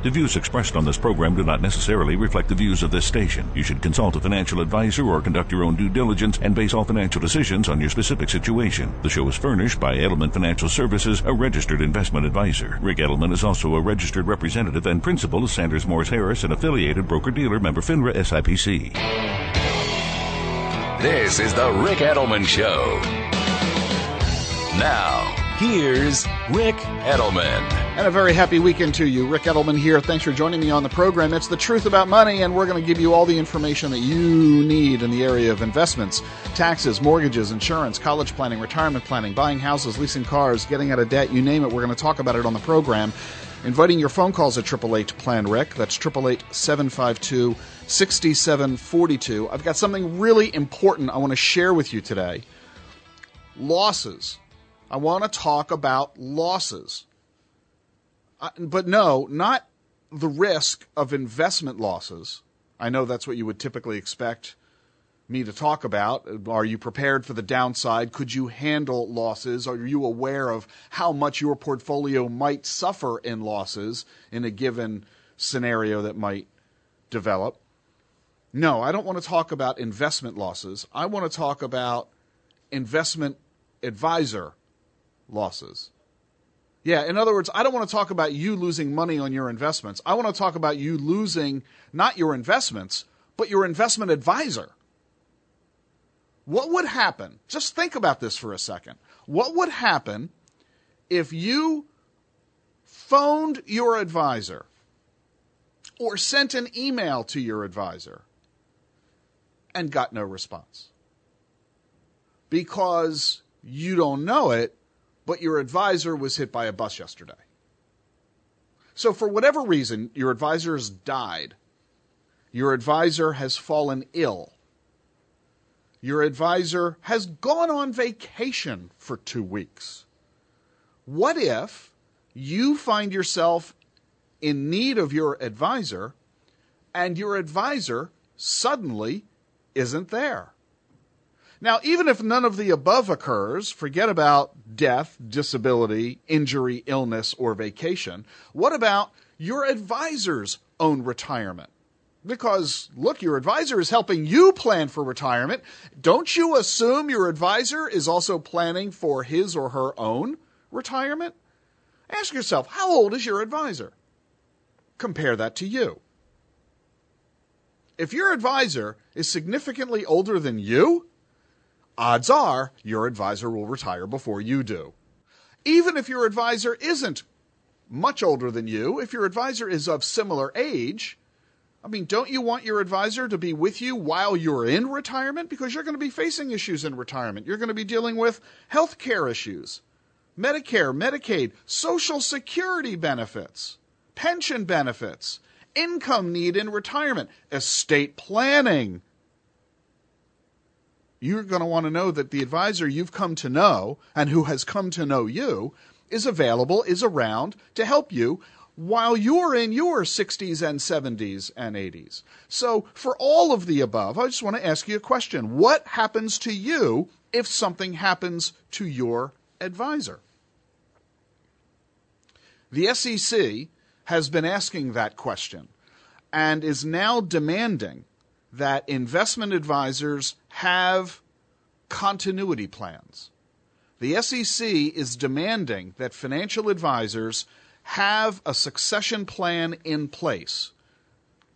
The views expressed on this program do not necessarily reflect the views of this station. You should consult a financial advisor or conduct your own due diligence and base all financial decisions on your specific situation. The show is furnished by Edelman Financial Services, a registered investment advisor. Rick Edelman is also a registered representative and principal of Sanders Morris Harris, an affiliated broker dealer member FINRA SIPC. This is the Rick Edelman Show. Now, here's Rick Edelman. And a very happy weekend to you. Rick Edelman here. Thanks for joining me on the program. It's the truth about money, and we're going to give you all the information that you need in the area of investments, taxes, mortgages, insurance, college planning, retirement planning, buying houses, leasing cars, getting out of debt, you name it. We're going to talk about it on the program. Inviting your phone calls at 888 Plan Rick. That's 888 752 6742. I've got something really important I want to share with you today losses. I want to talk about losses. But no, not the risk of investment losses. I know that's what you would typically expect me to talk about. Are you prepared for the downside? Could you handle losses? Are you aware of how much your portfolio might suffer in losses in a given scenario that might develop? No, I don't want to talk about investment losses. I want to talk about investment advisor losses. Yeah, in other words, I don't want to talk about you losing money on your investments. I want to talk about you losing not your investments, but your investment advisor. What would happen? Just think about this for a second. What would happen if you phoned your advisor or sent an email to your advisor and got no response? Because you don't know it, but your advisor was hit by a bus yesterday. So, for whatever reason, your advisor has died. Your advisor has fallen ill. Your advisor has gone on vacation for two weeks. What if you find yourself in need of your advisor and your advisor suddenly isn't there? Now, even if none of the above occurs, forget about death, disability, injury, illness, or vacation. What about your advisor's own retirement? Because, look, your advisor is helping you plan for retirement. Don't you assume your advisor is also planning for his or her own retirement? Ask yourself, how old is your advisor? Compare that to you. If your advisor is significantly older than you, odds are your advisor will retire before you do. Even if your advisor isn't much older than you, if your advisor is of similar age, I mean, don't you want your advisor to be with you while you're in retirement? Because you're going to be facing issues in retirement. You're going to be dealing with health care issues, Medicare, Medicaid, Social Security benefits, pension benefits, income need in retirement, estate planning, you're going to want to know that the advisor you've come to know and who has come to know you is available, is around to help you while you're in your 60s and 70s and 80s. So, for all of the above, I just want to ask you a question. What happens to you if something happens to your advisor? The SEC has been asking that question and is now demanding that investment advisors have continuity plans. The SEC is demanding that financial advisors have a succession plan in place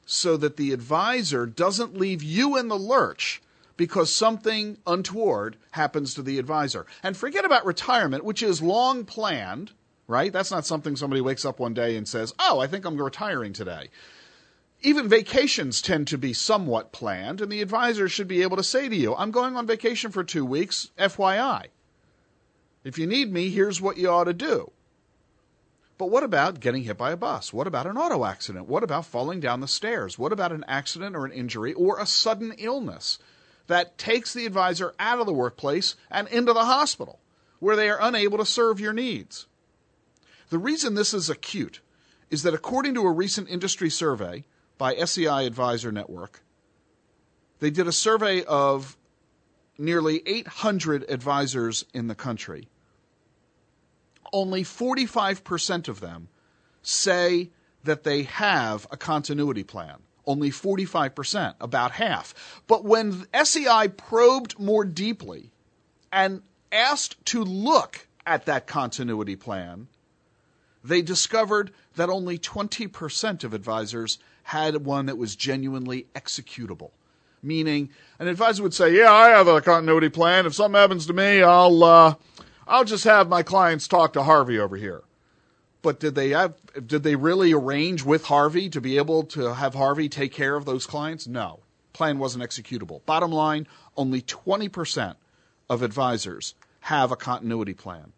so that the advisor doesn't leave you in the lurch because something untoward happens to the advisor. And forget about retirement, which is long planned, right? That's not something somebody wakes up one day and says, Oh, I think I'm retiring today even vacations tend to be somewhat planned, and the advisor should be able to say to you, I'm going on vacation for two weeks, FYI. If you need me, here's what you ought to do. But what about getting hit by a bus? What about an auto accident? What about falling down the stairs? What about an accident or an injury or a sudden illness that takes the advisor out of the workplace and into the hospital where they are unable to serve your needs? The reason this is acute is that according to a recent industry survey by SEI Advisor Network, they did a survey of nearly 800 advisors in the country. Only 45% of them say that they have a continuity plan. Only 45%, about half. But when SEI probed more deeply and asked to look at that continuity plan, they discovered that only 20% of advisors had one that was genuinely executable. Meaning, an advisor would say, "Yeah, I have a continuity plan. If something happens to me, I'll uh, I'll just have my clients talk to Harvey over here." But did they have? Did they really arrange with Harvey to be able to have Harvey take care of those clients? No, plan wasn't executable. Bottom line, only 20% of advisors have a continuity plan.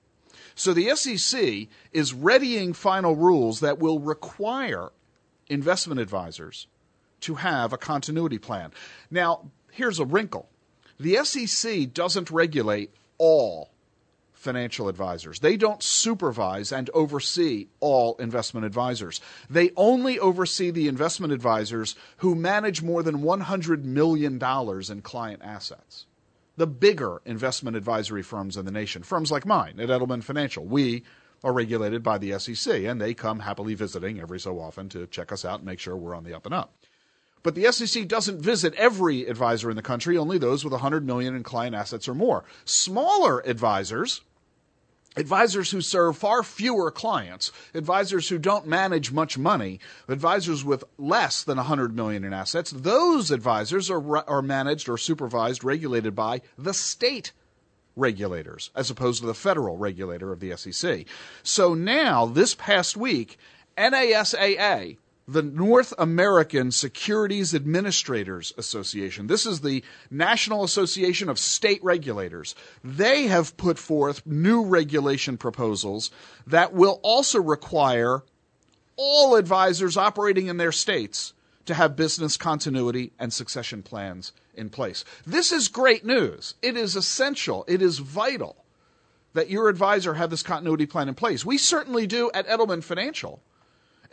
So the SEC is readying final rules that will require investment advisors to have a continuity plan. Now, here's a wrinkle the SEC doesn't regulate all financial advisors. They don't supervise and oversee all investment advisors. They only oversee the investment advisors who manage more than $100 million in client assets. The bigger investment advisory firms in the nation, firms like mine at Edelman Financial, we are regulated by the SEC and they come happily visiting every so often to check us out and make sure we're on the up and up. But the SEC doesn't visit every advisor in the country, only those with 100 million in client assets or more. Smaller advisors, advisors who serve far fewer clients, advisors who don't manage much money, advisors with less than 100 million in assets, those advisors are, are managed or supervised, regulated by the state regulators as opposed to the federal regulator of the SEC. So now, this past week, NASAA the North American Securities Administrators Association. This is the National Association of State Regulators. They have put forth new regulation proposals that will also require all advisors operating in their states to have business continuity and succession plans in place. This is great news. It is essential. It is vital that your advisor have this continuity plan in place. We certainly do at Edelman Financial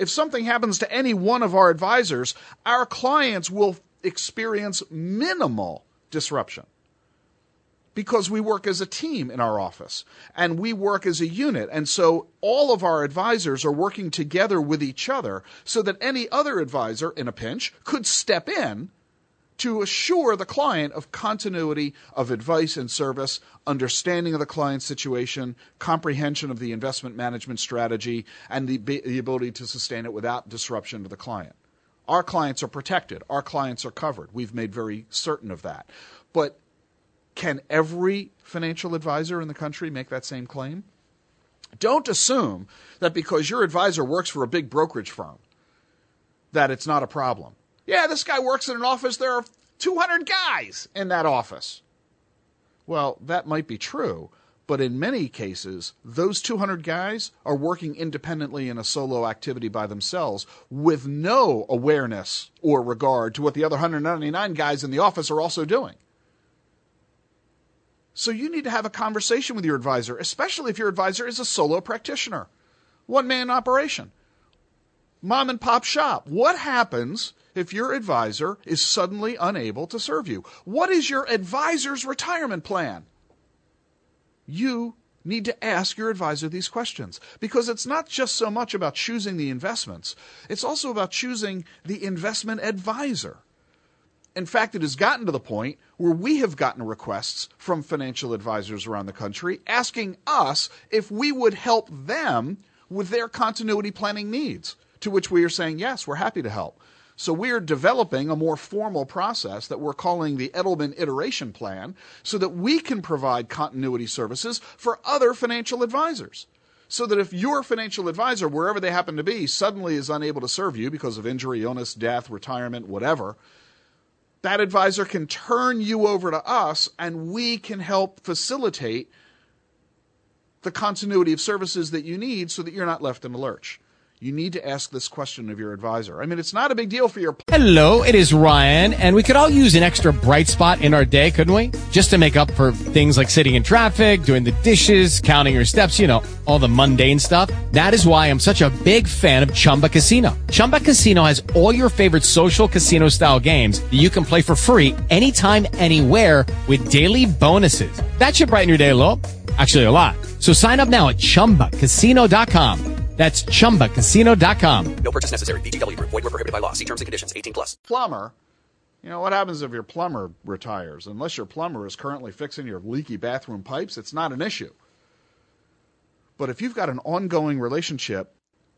if something happens to any one of our advisors, our clients will experience minimal disruption because we work as a team in our office and we work as a unit. And so all of our advisors are working together with each other so that any other advisor in a pinch could step in to assure the client of continuity of advice and service, understanding of the client's situation, comprehension of the investment management strategy, and the, the ability to sustain it without disruption to the client. Our clients are protected. Our clients are covered. We've made very certain of that. But can every financial advisor in the country make that same claim? Don't assume that because your advisor works for a big brokerage firm that it's not a problem. Yeah, this guy works in an office. There are 200 guys in that office. Well, that might be true, but in many cases, those 200 guys are working independently in a solo activity by themselves with no awareness or regard to what the other 199 guys in the office are also doing. So you need to have a conversation with your advisor, especially if your advisor is a solo practitioner, one man operation, mom and pop shop. What happens if your advisor is suddenly unable to serve you? What is your advisor's retirement plan? You need to ask your advisor these questions because it's not just so much about choosing the investments, it's also about choosing the investment advisor. In fact, it has gotten to the point where we have gotten requests from financial advisors around the country asking us if we would help them with their continuity planning needs, to which we are saying, yes, we're happy to help. So we're developing a more formal process that we're calling the Edelman Iteration Plan so that we can provide continuity services for other financial advisors. So that if your financial advisor, wherever they happen to be, suddenly is unable to serve you because of injury, illness, death, retirement, whatever, that advisor can turn you over to us and we can help facilitate the continuity of services that you need so that you're not left in the lurch? You need to ask this question of your advisor. I mean, it's not a big deal for your. Hello, it is Ryan, and we could all use an extra bright spot in our day, couldn't we? Just to make up for things like sitting in traffic, doing the dishes, counting your steps, you know, all the mundane stuff. That is why I'm such a big fan of Chumba Casino. Chumba Casino has all your favorite social casino style games that you can play for free anytime, anywhere with daily bonuses. That should brighten your day a little. Actually, a lot. So sign up now at chumbacasino.com. That's chumbacasino.com. No purchase necessary. VGW Group. Void were prohibited by law. See terms and conditions. 18 plus. Plumber. You know, what happens if your plumber retires? Unless your plumber is currently fixing your leaky bathroom pipes, it's not an issue. But if you've got an ongoing relationship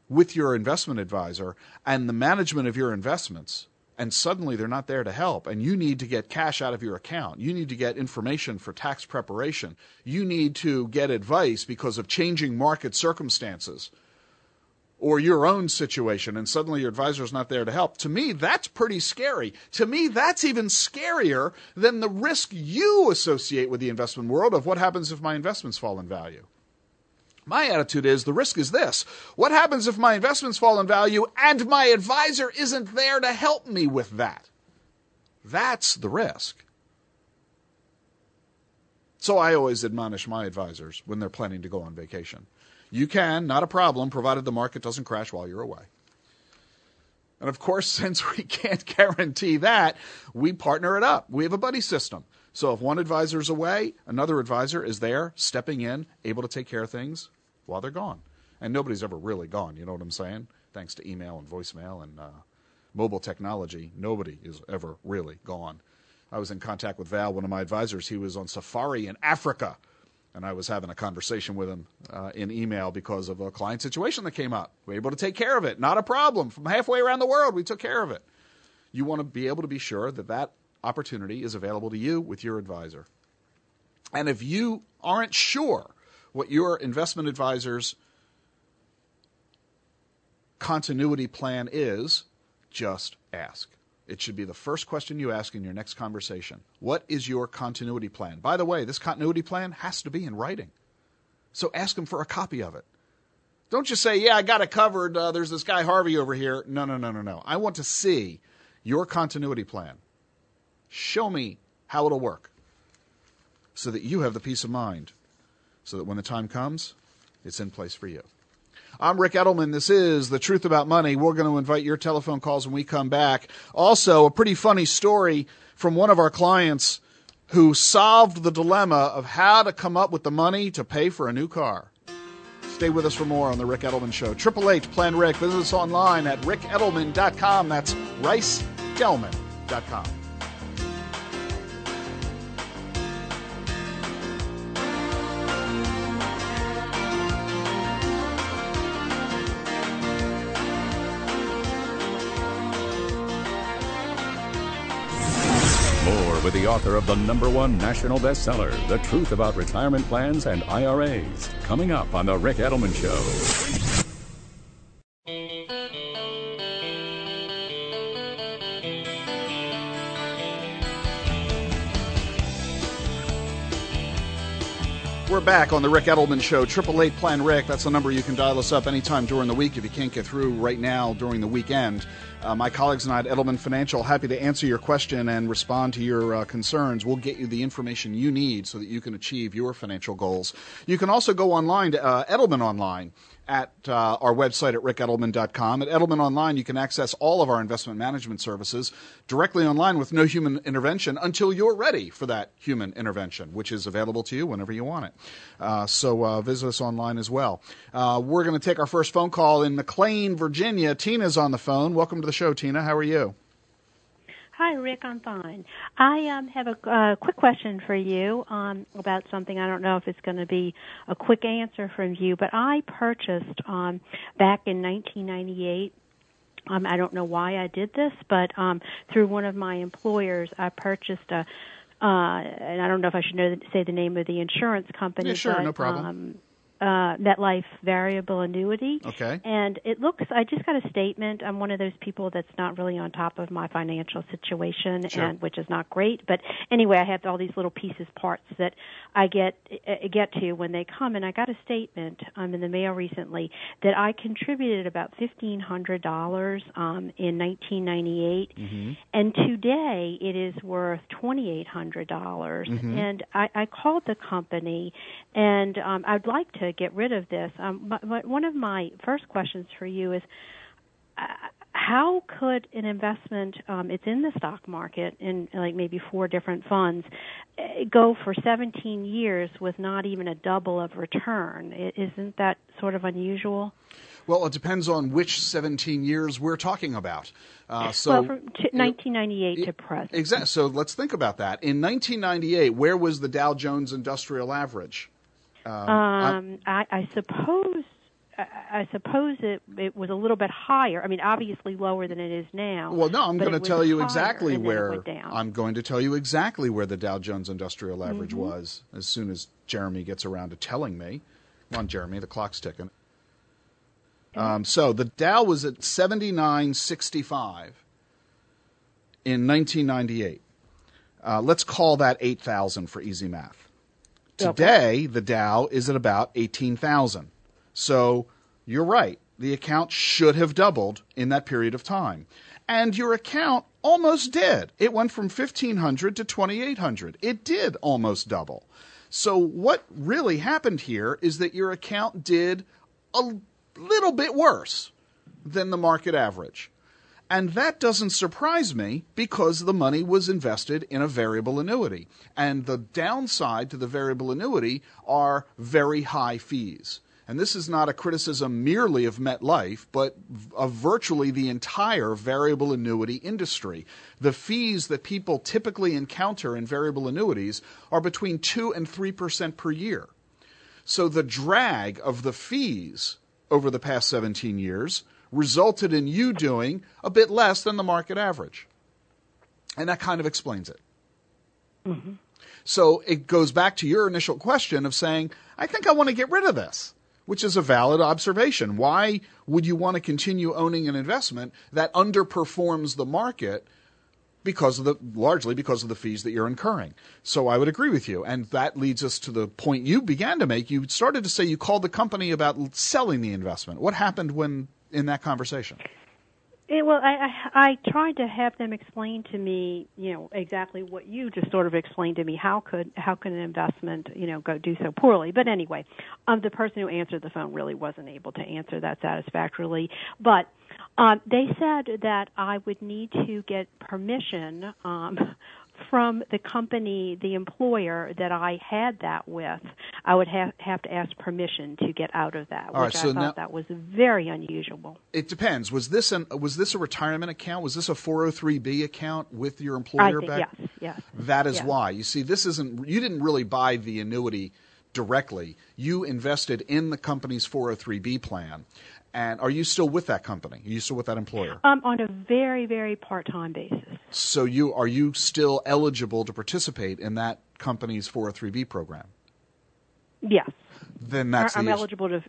with your investment advisor and the management of your investments, and suddenly they're not there to help, and you need to get cash out of your account, you need to get information for tax preparation, you need to get advice because of changing market circumstances or your own situation and suddenly your advisor is not there to help. To me, that's pretty scary. To me, that's even scarier than the risk you associate with the investment world of what happens if my investments fall in value. My attitude is the risk is this. What happens if my investments fall in value and my advisor isn't there to help me with that? That's the risk. So I always admonish my advisors when they're planning to go on vacation. You can, not a problem, provided the market doesn't crash while you're away. And of course, since we can't guarantee that, we partner it up. We have a buddy system. So if one advisor is away, another advisor is there, stepping in, able to take care of things while they're gone. And nobody's ever really gone, you know what I'm saying? Thanks to email and voicemail and uh, mobile technology, nobody is ever really gone. I was in contact with Val, one of my advisors. He was on safari in Africa and I was having a conversation with him uh, in email because of a client situation that came up. We were able to take care of it. Not a problem. From halfway around the world, we took care of it. You want to be able to be sure that that opportunity is available to you with your advisor. And if you aren't sure what your investment advisor's continuity plan is, just ask. It should be the first question you ask in your next conversation. What is your continuity plan? By the way, this continuity plan has to be in writing. So ask them for a copy of it. Don't just say, yeah, I got it covered. Uh, there's this guy Harvey over here. No, no, no, no, no. I want to see your continuity plan. Show me how it'll work so that you have the peace of mind, so that when the time comes, it's in place for you. I'm Rick Edelman. This is The Truth About Money. We're going to invite your telephone calls when we come back. Also, a pretty funny story from one of our clients who solved the dilemma of how to come up with the money to pay for a new car. Stay with us for more on The Rick Edelman Show. Triple Eight Plan Rick. Visit us online at rickedelman.com. That's rickedelman.com. the author of the number one national bestseller, The Truth About Retirement Plans and IRAs, coming up on The Rick Edelman Show. Back on the Rick Edelman Show. Triple Eight Plan Rick. That's the number you can dial us up anytime during the week if you can't get through right now during the weekend. Uh, my colleagues and I at Edelman Financial happy to answer your question and respond to your uh, concerns. We'll get you the information you need so that you can achieve your financial goals. You can also go online to uh, Edelman Online at uh, our website at rickedelman.com. At Edelman Online, you can access all of our investment management services directly online with no human intervention until you're ready for that human intervention, which is available to you whenever you want it. Uh, so uh, visit us online as well. Uh, we're going to take our first phone call in McLean, Virginia. Tina's on the phone. Welcome to the show, Tina. How are you? Hi, Rick. I'm fine. I um, have a uh, quick question for you um, about something. I don't know if it's going to be a quick answer from you, but I purchased um, back in 1998 um, I don't know why I did this, but um, through one of my employers, I purchased a, uh, and I don't know if I should know, say the name of the insurance company. Yeah, sure, but, no problem. Um, uh, MetLife variable annuity. Okay. And it looks, I just got a statement. I'm one of those people that's not really on top of my financial situation, Sure. and which is not great. But anyway, I have all these little pieces, parts that I get uh, get to when they come. And I got a statement um, in the mail recently that I contributed about fifteen hundred dollars um, in 1998, Mm-hmm. and today it is worth twenty eight hundred dollars. Mhm. And I, I called the company, and um, I'd like to get rid of this. Um, but, but one of my first questions for you is. Uh, how could an investment um it's in the stock market in like maybe four different funds eh, go for 17 years with not even a double of return isn't that sort of unusual Well, it depends on which 17 years we're talking about. Uh, so well from t- 1998 to present Exactly. So let's think about that. In 1998, where was the Dow Jones Industrial Average? Um, I- um I, I suppose I suppose it it was a little bit higher. I mean, obviously lower than it is now. well, no, I'm going to tell you exactly and then it where. I'm going to tell you exactly where the Dow Jones Industrial Average Mhm. was as soon as Jeremy gets around to telling me. Come on, Jeremy, the clock's ticking. Um, so the Dow was at 79.65 in 1998. Uh, let's call that 8,000 for easy math. Today, the Dow is at about 18,000. So you're right. The account should have doubled in that period of time. And your account almost did. It went from 1,500 to 2,800. It did almost double. So what really happened here is that your account did a little bit worse than the market average. And that doesn't surprise me because the money was invested in a variable annuity. And the downside to the variable annuity are very high fees. And this is not a criticism merely of MetLife, but of virtually the entire variable annuity industry. The fees that people typically encounter in variable annuities are between 2 and 3% per year. So the drag of the fees over the past 17 years resulted in you doing a bit less than the market average. And that kind of explains it. Mm-hmm. So it goes back to your initial question of saying, I think I want to get rid of this, which is a valid observation. Why would you want to continue owning an investment that underperforms the market because of the largely because of the fees that you're incurring. So I would agree with you, and that leads us to the point you began to make. You started to say you called the company about selling the investment. What happened when in that conversation? Yeah, well, I, I I tried to have them explain to me, you know, exactly what you just sort of explained to me. How could how could an investment, you know, go do so poorly? But anyway, um, the person who answered the phone really wasn't able to answer that satisfactorily. But um, they said that I would need to get permission um, from the company, the employer that I had that with. I would have have to ask permission to get out of that, All right, which so I thought now- that was very unusual. It depends. Was this an was this a retirement account? Was this a 403b account with your employer think, back? yes, yes. That is yes. why. You see, this isn't. You didn't really buy the annuity directly. You invested in the company's 403b plan. And are you still with that company? Are you still with that employer? Um, on a very, very part-time basis. So you are you still eligible to participate in that company's 403b program? Yes. Then that's I'm the eligible to,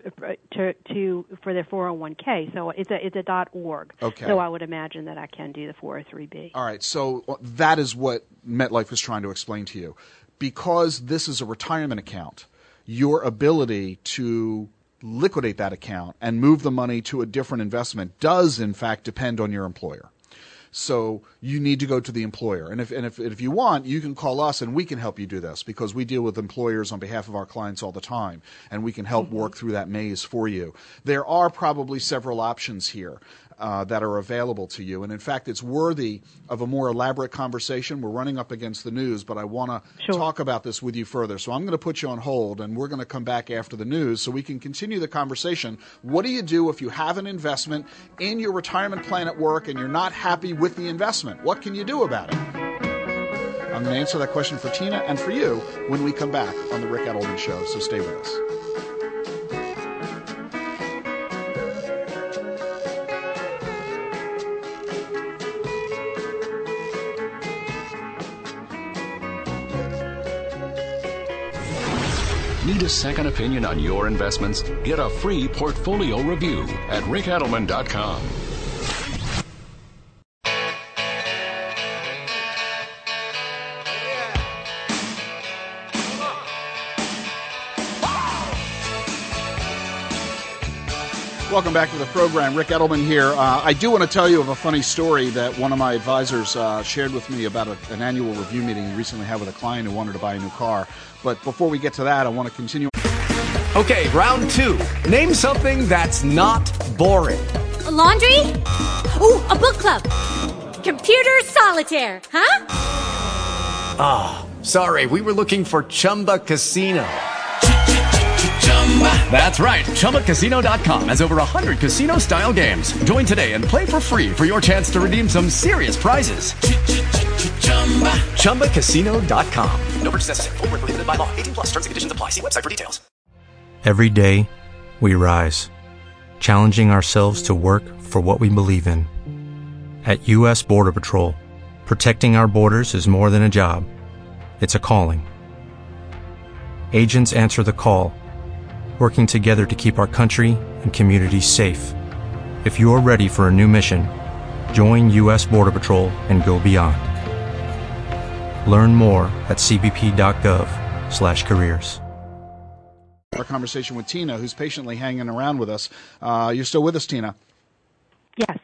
to to for their 401k. So it's a it's a dot org. Okay. So I would imagine that I can do the 403b. All right, so uh, that is what MetLife was trying to explain to you. Because this is a retirement account, your ability to liquidate that account and move the money to a different investment does, in fact, depend on your employer. So you need to go to the employer, and if and if if you want, you can call us and we can help you do this because we deal with employers on behalf of our clients all the time, and we can help mm-hmm. work through that maze for you. There are probably several options here uh, that are available to you, and in fact, it's worthy of a more elaborate conversation. We're running up against the news, but I want to talk about this with you further. So I'm going to put you on hold, and we're going to come back after the news so we can continue the conversation. What do you do if you have an investment in your retirement plan at work and you're not happy with the investment? What can you do about it? I'm going to answer that question for Tina and for you when we come back on the Rick Edelman Show. So stay with us. Need a second opinion on your investments? Get a free portfolio review at rickedelman.com. Welcome back to the program. Rick Edelman here. Uh, I do want to tell you of a funny story that one of my advisors uh, shared with me about a, an annual review meeting he recently had with a client who wanted to buy a new car. But before we get to that, I want to continue. Okay, round two. Name something that's not boring. A laundry? Ooh, a book club. Computer solitaire, huh? Ah, oh, sorry, we were looking for Chumba Casino. That's right. ChumbaCasino.com has over 100 casino style games. Join today and play for free for your chance to redeem some serious prizes. ChumbaCasino.com. No purchase necessary. Full prohibited by law. 18 plus terms and conditions apply. See website for details. Every day, we rise, challenging ourselves to work for what we believe in. At U.S. Border Patrol, protecting our borders is more than a job, it's a calling. Agents answer the call working together to keep our country and communities safe. If you are ready for a new mission, join U.S. Border Patrol and go beyond. Learn more at cbp.gov/careers. Our conversation with Tina, who's patiently hanging around with us. Uh, you're still with us, Tina? Yes.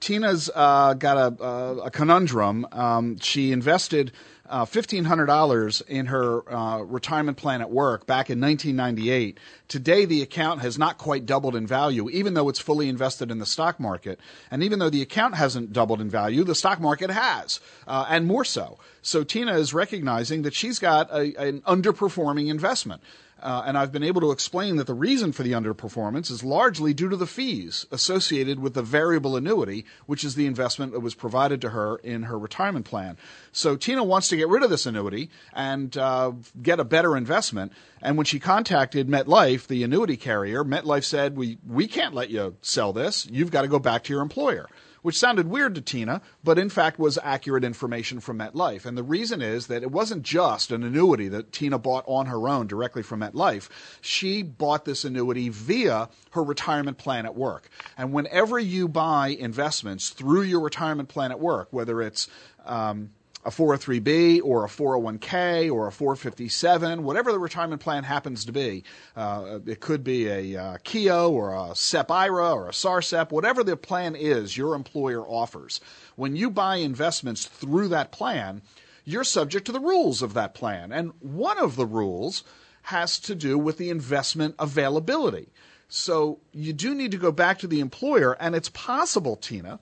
Tina's uh, got a, a, a conundrum. Um, she invested uh, $1,500 in her uh, retirement plan at work back in 1998. Today, the account has not quite doubled in value, even though it's fully invested in the stock market. And even though the account hasn't doubled in value, the stock market has, uh, and more so. So Tina is recognizing that she's got a, an underperforming investment. Uh, and I've been able to explain that the reason for the underperformance is largely due to the fees associated with the variable annuity, which is the investment that was provided to her in her retirement plan. So Tina wants to get rid of this annuity and uh, get a better investment. And when she contacted MetLife, the annuity carrier, MetLife said, "We we can't let you sell this. You've got to go back to your employer." Which sounded weird to Tina, but in fact was accurate information from MetLife. And the reason is that it wasn't just an annuity that Tina bought on her own directly from MetLife. She bought this annuity via her retirement plan at work. And whenever you buy investments through your retirement plan at work, whether it's um, a 403b or a 401k or a 457, whatever the retirement plan happens to be. Uh, it could be a uh, Keogh or a SEP IRA or a SARSEP, whatever the plan is your employer offers. When you buy investments through that plan, you're subject to the rules of that plan. And one of the rules has to do with the investment availability. So you do need to go back to the employer, and it's possible, Tina,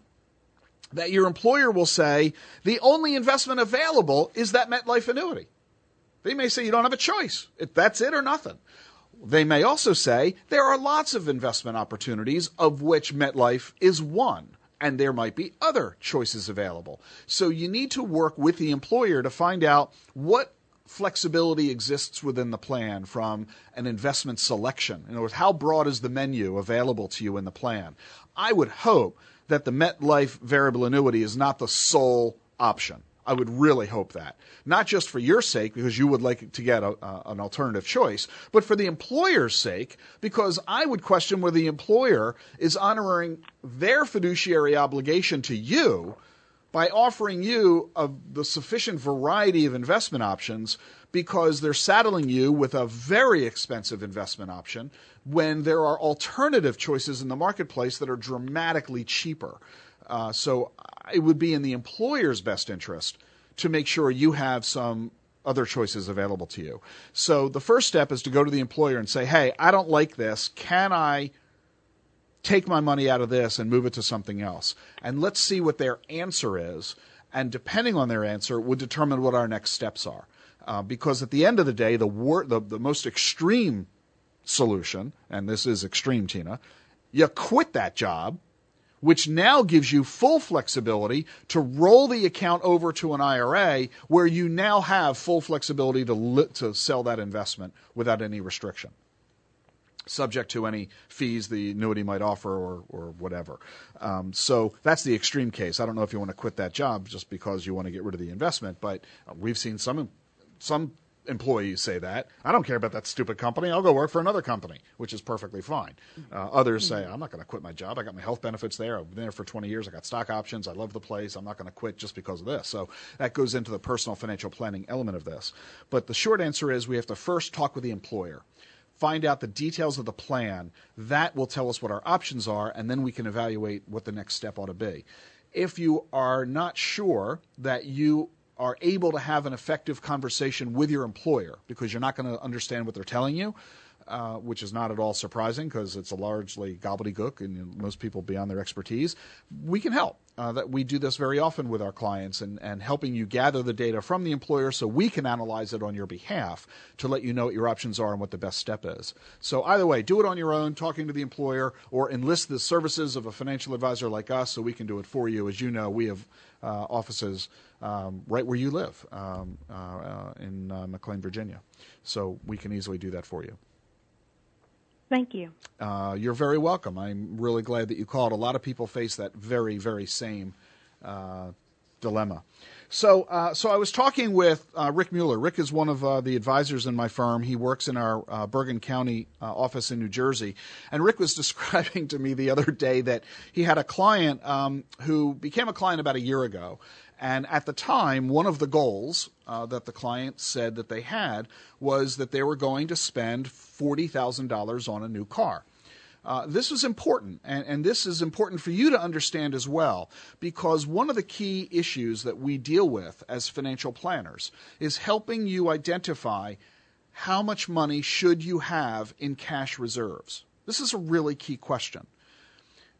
that your employer will say the only investment available is that MetLife annuity. They may say you don't have a choice. That's it or nothing. They may also say there are lots of investment opportunities of which MetLife is one and there might be other choices available. So you need to work with the employer to find out what flexibility exists within the plan from an investment selection. In other words, how broad is the menu available to you in the plan? I would hope that the MetLife variable annuity is not the sole option. I would really hope that. Not just for your sake, because you would like to get a, uh, an alternative choice, but for the employer's sake, because I would question whether the employer is honoring their fiduciary obligation to you by offering you a, the sufficient variety of investment options because they're saddling you with a very expensive investment option when there are alternative choices in the marketplace that are dramatically cheaper. Uh, so it would be in the employer's best interest to make sure you have some other choices available to you. So the first step is to go to the employer and say, hey, I don't like this. Can I take my money out of this and move it to something else? And let's see what their answer is. And depending on their answer, would determine what our next steps are. Uh, because at the end of the day, the, the, the most extreme solution, and this is extreme, Tina, you quit that job, which now gives you full flexibility to roll the account over to an IRA where you now have full flexibility to, li- to sell that investment without any restriction subject to any fees the annuity might offer or, or whatever. Um, so that's the extreme case. I don't know if you want to quit that job just because you want to get rid of the investment, but we've seen some some employees say that. I don't care about that stupid company. I'll go work for another company, which is perfectly fine. Uh, others say, I'm not going to quit my job. I got my health benefits there. I've been there for 20 years. I got stock options. I love the place. I'm not going to quit just because of this. So that goes into the personal financial planning element of this. But the short answer is we have to first talk with the employer. Find out the details of the plan. That will tell us what our options are, and then we can evaluate what the next step ought to be. If you are not sure that you are able to have an effective conversation with your employer because you're not going to understand what they're telling you, uh, which is not at all surprising because it's a largely gobbledygook and most people beyond their expertise, we can help. Uh, that we do this very often with our clients and, and helping you gather the data from the employer so we can analyze it on your behalf to let you know what your options are and what the best step is. So either way, do it on your own, talking to the employer, or enlist the services of a financial advisor like us so we can do it for you. As you know, we have offices um, right where you live um, uh, uh in uh, McLean, Virginia. So we can easily do that for you. Thank you. Uh, you're very welcome. I'm really glad that you called. A lot of people face that very, very same uh, dilemma. So, uh, so I was talking with uh, Rick Mueller. Rick is one of uh, the advisors in my firm. He works in our uh, Bergen County office in New Jersey. And Rick was describing to me the other day that he had a client um, who became a client about a year ago. And at the time, one of the goals uh, that the client said that they had was that they were going to spend $40,000 on a new car. Uh, this is important, and, and, this is important for you to understand as well, because one of the key issues that we deal with as financial planners is helping you identify how much money should you have in cash reserves. This is a really key question.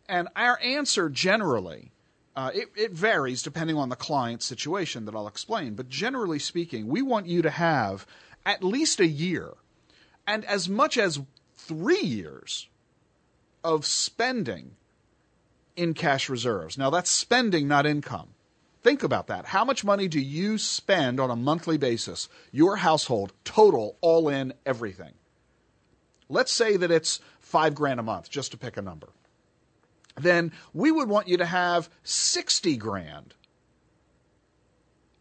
And our answer generally uh, it, it, varies depending on the client situation that I'll explain, but generally speaking, we want you to have at least a year and as much as three years of spending in cash reserves. Now, that's spending, not income. Think about that. How much money do you spend on a monthly basis, your household, total, all in, everything? Let's say that it's five grand a month, just to pick a number then we would want you to have 60 grand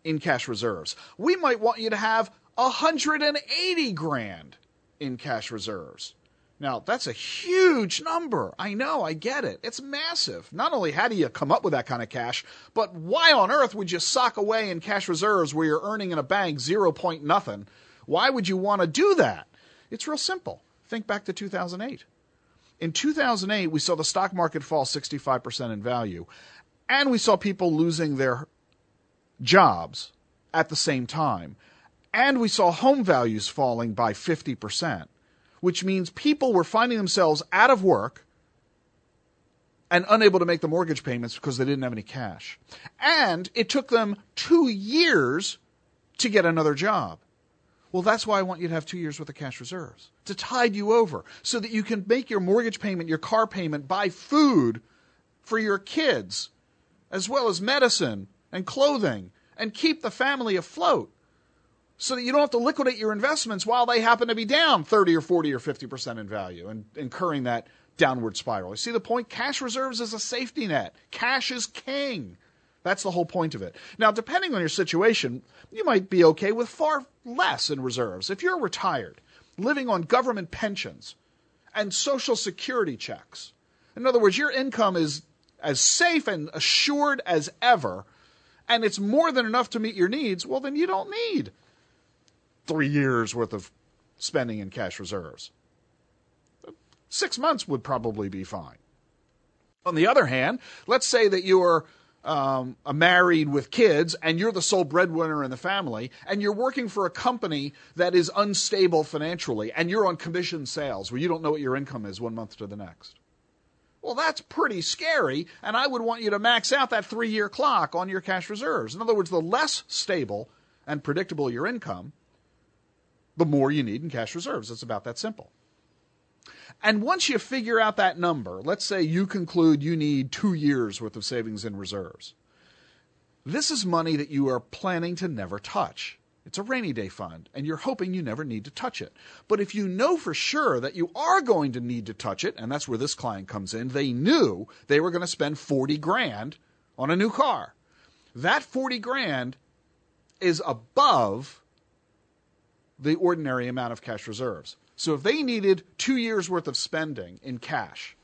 in cash reserves. We might want you to have 180 grand in cash reserves. Now, that's a huge number. I know, I get it. It's massive. Not only how do you come up with that kind of cash, but why on earth would you sock away in cash reserves where you're earning in a bank zero point nothing? Why would you want to do that? It's real simple. Think back to 2008. In 2008, we saw the stock market fall 65% in value, and we saw people losing their jobs at the same time. And we saw home values falling by 50%, which means people were finding themselves out of work and unable to make the mortgage payments because they didn't have any cash. And it took them two years to get another job. Well, that's why I want you to have two years worth of cash reserves to tide you over so that you can make your mortgage payment, your car payment, buy food for your kids, as well as medicine and clothing, and keep the family afloat so that you don't have to liquidate your investments while they happen to be down 30 or 40 or 50% in value and incurring that downward spiral. You see the point? Cash reserves is a safety net. Cash is king. That's the whole point of it. Now, depending on your situation, you might be okay with far less in reserves. If you're retired, living on government pensions and social security checks, in other words, your income is as safe and assured as ever, and it's more than enough to meet your needs, well, then you don't need three years worth of spending in cash reserves. Six months would probably be fine. On the other hand, let's say that you're um, married with kids and you're the sole breadwinner in the family and you're working for a company that is unstable financially and you're on commission sales where you don't know what your income is one month to the next. Well, that's pretty scary, and I would want you to max out that three year clock on your cash reserves. In other words, the less stable and predictable your income, the more you need in cash reserves. It's about that simple. And once you figure out that number, let's say you conclude you need two years worth of savings in reserves. This is money that you are planning to never touch. It's a rainy day fund, and you're hoping you never need to touch it. But if you know for sure that you are going to need to touch it, and that's where this client comes in, they knew they were going to spend 40 grand on a new car. That 40 grand is above the ordinary amount of cash reserves. So if they needed two years worth of spending in cash,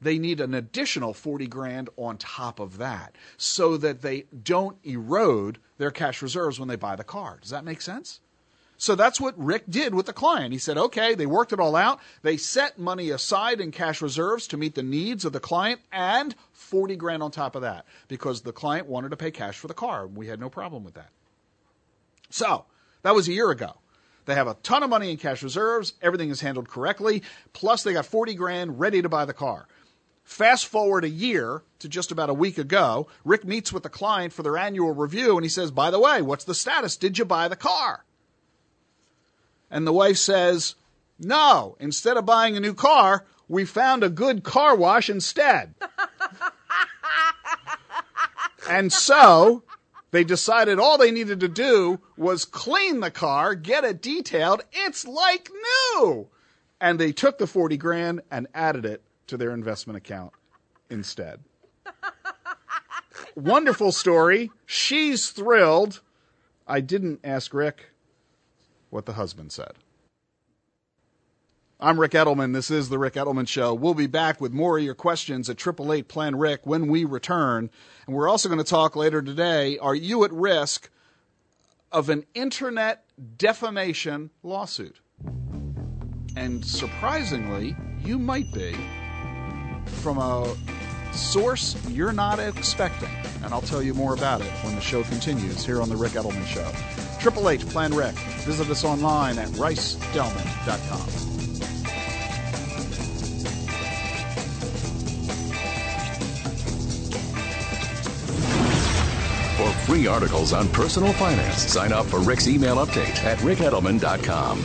they need an additional 40 grand on top of that so that they don't erode their cash reserves when they buy the car. Does that make sense? So that's what Rick did with the client. He said, okay, they worked it all out. They set money aside in cash reserves to meet the needs of the client and 40 grand on top of that because the client wanted to pay cash for the car. We had no problem with that. So that was a year ago. They have a ton of money in cash reserves. Everything is handled correctly. Plus, they got 40 grand ready to buy the car. Fast forward a year to just about a week ago, Rick meets with the client for their annual review and he says, By the way, what's the status? Did you buy the car? And the wife says, No, instead of buying a new car, we found a good car wash instead. and so they decided all they needed to do was clean the car, get it detailed. It's like new. And they took the 40 grand and added it to their investment account instead. Wonderful story. She's thrilled. I didn't ask Rick what the husband said. I'm Rick Edelman. This is the Rick Edelman Show. We'll be back with more of your questions at 888 Plan Rick when we return. And we're also going to talk later today. Are you at risk of an internet defamation lawsuit? And surprisingly, you might be from a source you're not expecting. And I'll tell you more about it when the show continues here on The Rick Edelman Show. Triple Eight Plan Rick. Visit us online at rickedelman.com. free articles on personal finance, sign up for Rick's email update at rickedelman.com.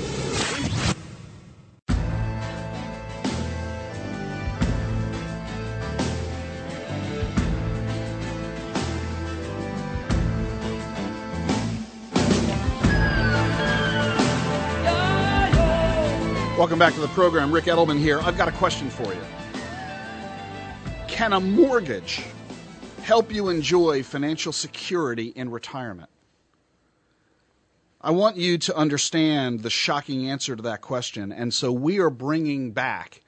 Welcome back to the program. Rick Edelman here. I've got a question for you. Can a mortgage help you enjoy financial security in retirement? I want you to understand the shocking answer to that question. And so we are bringing back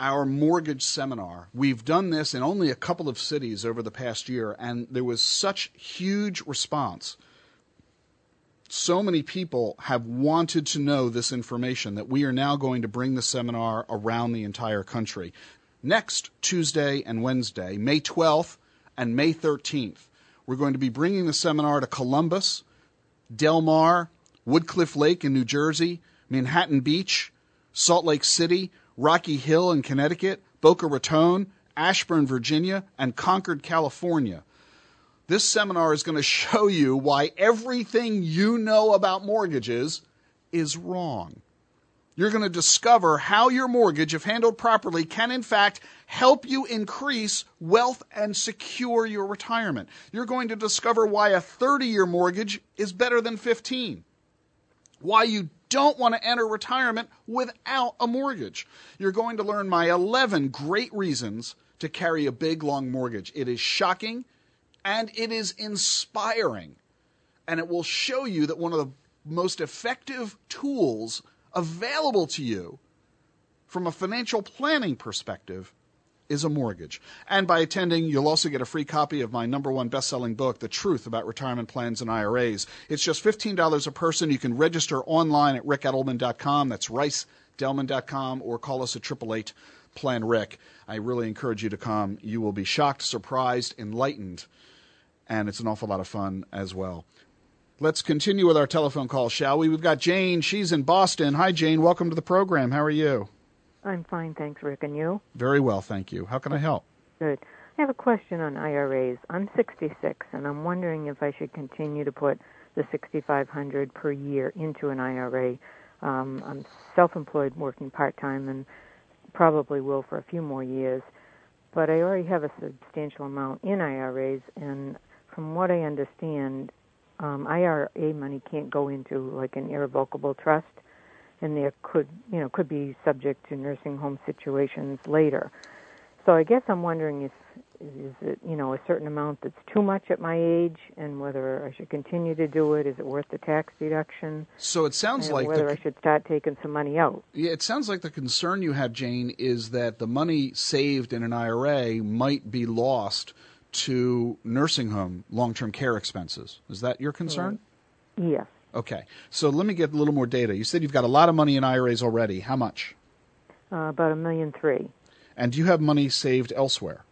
our mortgage seminar. We've done this in only a couple of cities over the past year, and there was such huge response so many people have wanted to know this information that we are now going to bring the seminar around the entire country. Next Tuesday and Wednesday, May 12th and May 13th, we're going to be bringing the seminar to Columbus, Del Mar, Woodcliff Lake in New Jersey, Manhattan Beach, Salt Lake City, Rocky Hill in Connecticut, Boca Raton, Ashburn, Virginia, and Concord, California. This seminar is going to show you why everything you know about mortgages is wrong. You're going to discover how your mortgage, if handled properly, can in fact help you increase wealth and secure your retirement. You're going to discover why a 30 year mortgage is better than 15. Why you don't want to enter retirement without a mortgage. You're going to learn my 11 great reasons to carry a big long mortgage. It is shocking and it is inspiring. And it will show you that one of the most effective tools available to you from a financial planning perspective is a mortgage. And by attending, you'll also get a free copy of my number one best selling book, The Truth About Retirement Plans and IRAs. It's just $15 a person. You can register online at rickedelman.com. That's rickedelman.com or call us at 888 Plan Rick. I really encourage you to come. You will be shocked, surprised, enlightened and it's an awful lot of fun as well. Let's continue with our telephone call, shall we? We've got Jane. She's in Boston. Hi, Jane. Welcome to the program. How are you? I'm fine, thanks, Rick. And you? Very well, thank you. How can I help? Good. I have a question on IRAs. I'm 66, and I'm wondering if I should continue to put the 6,500 per year into an IRA. Um, I'm self-employed, working part-time, and probably will for a few more years. But I already have a substantial amount in IRAs, and from what I understand, um, IRA money can't go into like an irrevocable trust, and there could, you know, could be subject to nursing home situations later. So I guess I'm wondering if is it you know a certain amount that's too much at my age, and whether I should continue to do it? Is it worth the tax deduction? So it sounds and like whether the, I should start taking some money out. Yeah, it sounds like the concern you have, Jane, is that the money saved in an IRA might be lost to nursing home long-term care expenses. Is that your concern? Yes. Okay. So let me get a little more data. You said you've got a lot of money in IRAs already. How much? Uh, about a million three. And do you have money saved elsewhere?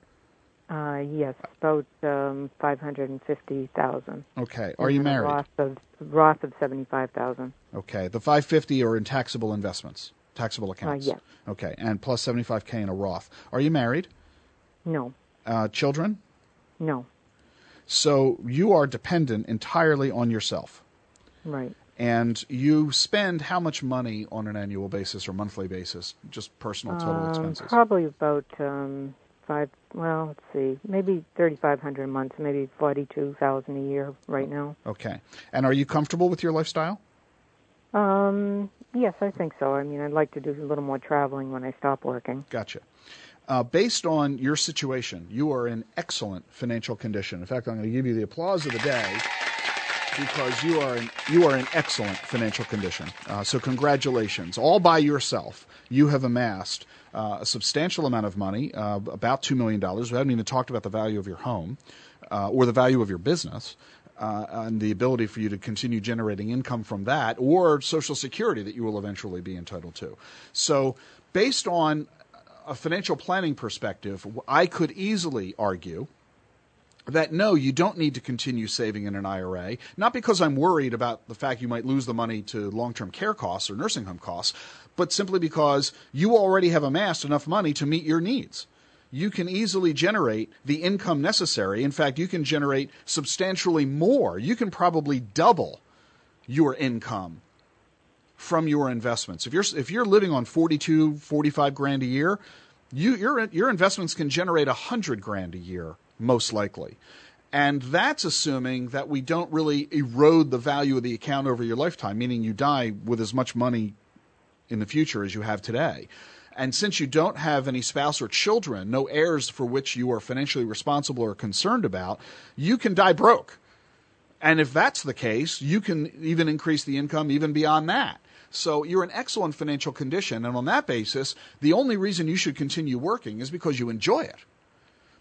Uh, yes, about um, five hundred and fifty thousand. Okay. Are you married? Roth of Roth of seventy five thousand. Okay. The 550 are in taxable investments, taxable accounts. yes. Okay. And plus 75k in a Roth. Are you married? No, Uh, children? No, So you are dependent entirely on yourself. right. And you spend how much money on an annual basis or monthly basis, just personal total Um, expenses? Probably about um, five. Well, let's see, maybe thirty five hundred a month, maybe forty two thousand a year right now. Okay. And are you comfortable with your lifestyle? Um, yes, I think so. I mean, I'd like to do a little more traveling when I stop working. Gotcha. Uh, based on your situation, you are in excellent financial condition. In fact, I'm going to give you the applause of the day because you are in, you are in excellent financial condition. Uh, so congratulations, all by yourself. You have amassed uh, a substantial amount of money, uh, about two million dollars. We haven't even talked about the value of your home uh, or the value of your business. Uh, and the ability for you to continue generating income from that, or Social Security that you will eventually be entitled to. So, based on a financial planning perspective, I could easily argue that no, you don't need to continue saving in an IRA, not because I'm worried about the fact you might lose the money to long term care costs or nursing home costs, but simply because you already have amassed enough money to meet your needs. You can easily generate the income necessary. In fact, you can generate substantially more. You can probably double your income from your investments. If you're if you're living on 42, 45 grand a year, you your your investments can generate 100 grand a year most likely. And that's assuming that we don't really erode the value of the account over your lifetime, meaning you die with as much money in the future as you have today. And since you don't have any spouse or children, no heirs for which you are financially responsible or concerned about, you can die broke. And if that's the case, you can even increase the income even beyond that. So you're in excellent financial condition. And on that basis, the only reason you should continue working is because you enjoy it.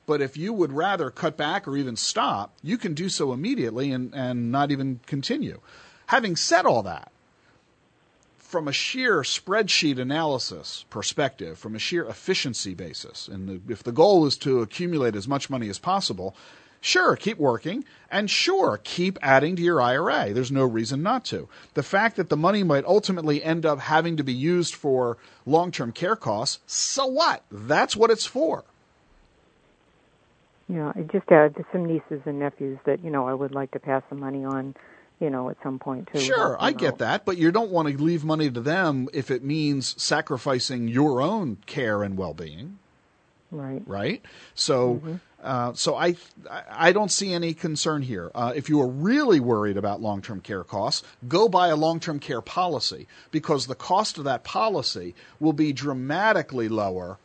But if you would rather cut back or even stop, you can do so immediately and, and not even continue. Having said all that, from a sheer spreadsheet analysis perspective, from a sheer efficiency basis, and if the goal is to accumulate as much money as possible, sure, keep working, and sure, keep adding to your IRA. There's no reason not to. The fact that the money might ultimately end up having to be used for long term care costs, so what? That's what it's for. Yeah, I just have some nieces and nephews that you know I would like to pass the money on, you know, at some point too. Sure, I get that, but you don't want to leave money to them if it means sacrificing your own care and well-being, Right. right? So, mm-hmm. Uh, so I, I don't see any concern here. Uh, if you are really worried about long-term care costs, go buy a long-term care policy because the cost of that policy will be dramatically lower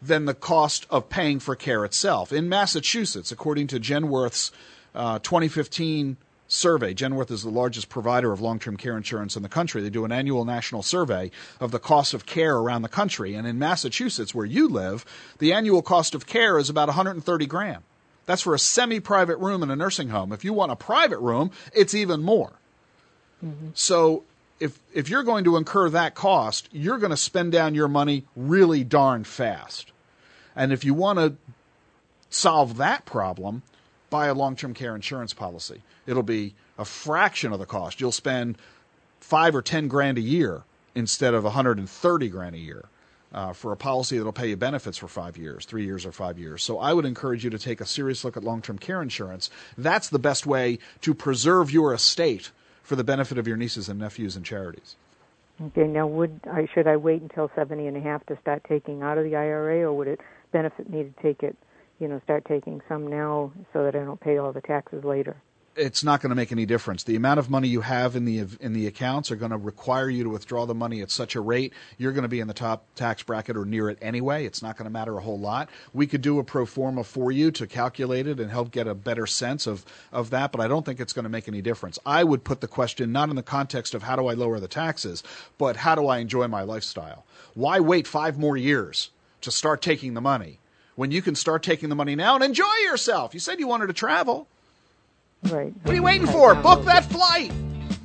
than the cost of paying for care itself. In Massachusetts, according to Genworth's uh, 2015 survey, Genworth is the largest provider of long term care insurance in the country. They do an annual national survey of the cost of care around the country. And in Massachusetts, where you live, the annual cost of care is about 130 grand. That's for a semi private room in a nursing home. If you want a private room, it's even more. Mm-hmm. So if if you're going to incur that cost, you're going to spend down your money really darn fast. And if you want to solve that problem, buy a long-term care insurance policy. It'll be a fraction of the cost. You'll spend 5 or 10 grand a year instead of 130 grand a year. Uh, for a policy that'll pay you benefits for five years, three years, or five years. So I would encourage you to take a serious look at long term care insurance. That's the best way to preserve your estate for the benefit of your nieces and nephews and charities. Okay. Now, would I should I wait until seventy and a half to start taking out of the IRA, or would it benefit me to take it, you know, start taking some now so that I don't pay all the taxes later? it's not going to make any difference. The amount of money you have in the in the accounts are going to require you to withdraw the money at such a rate. You're going to be in the top tax bracket or near it anyway. It's not going to matter a whole lot. We could do a pro forma for you to calculate it and help get a better sense of of that, but I don't think it's going to make any difference. I would put the question not in the context of how do I lower the taxes, but how do I enjoy my lifestyle? Why wait 5 more years to start taking the money when you can start taking the money now and enjoy yourself? You said you wanted to travel. Right. What are you waiting for? Book that flight.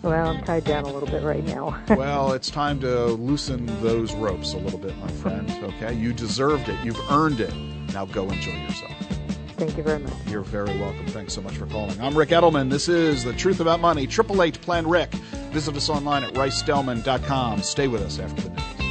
Well, I'm tied down a little bit right now. well, it's time to loosen those ropes a little bit, my friend. Okay, you deserved it. You've earned it. Now go enjoy yourself. Thank you very much. You're very welcome. Thanks so much for calling. I'm Rick Edelman. This is The Truth About Money. Triple Eight Plan Rick. Visit us online at rickedelman.com. Stay with us after the news.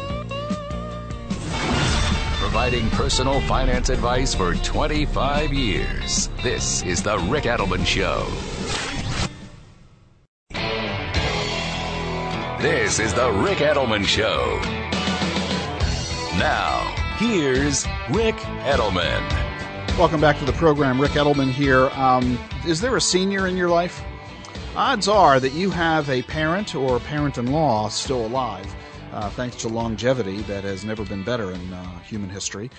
Providing personal finance advice for 25 years. This is the Rick Edelman Show. This is the Rick Edelman Show. Now, here's Rick Edelman. Welcome back to the program. Rick Edelman here. Um, is there a senior in your life? Odds are that you have a parent or parent in law still alive, uh, thanks to longevity that has never been better in uh, human history.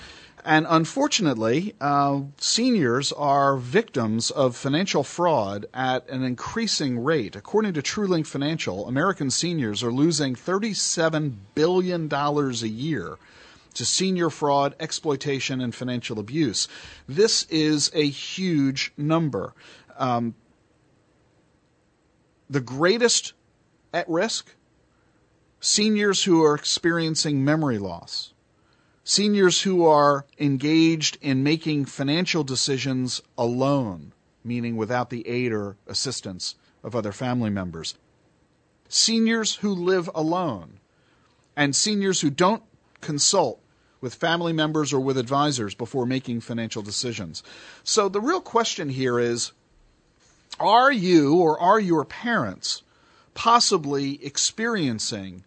And unfortunately, uh, seniors are victims of financial fraud at an increasing rate. According to TrueLink Financial, American seniors are losing $37 billion a year to senior fraud, exploitation, and financial abuse. This is a huge number. Um, the greatest at risk seniors who are experiencing memory loss, seniors who are engaged in making financial decisions alone, meaning without the aid or assistance of other family members, seniors who live alone, and seniors who don't consult with family members or with advisors before making financial decisions. So the real question here is are you or are your parents possibly experiencing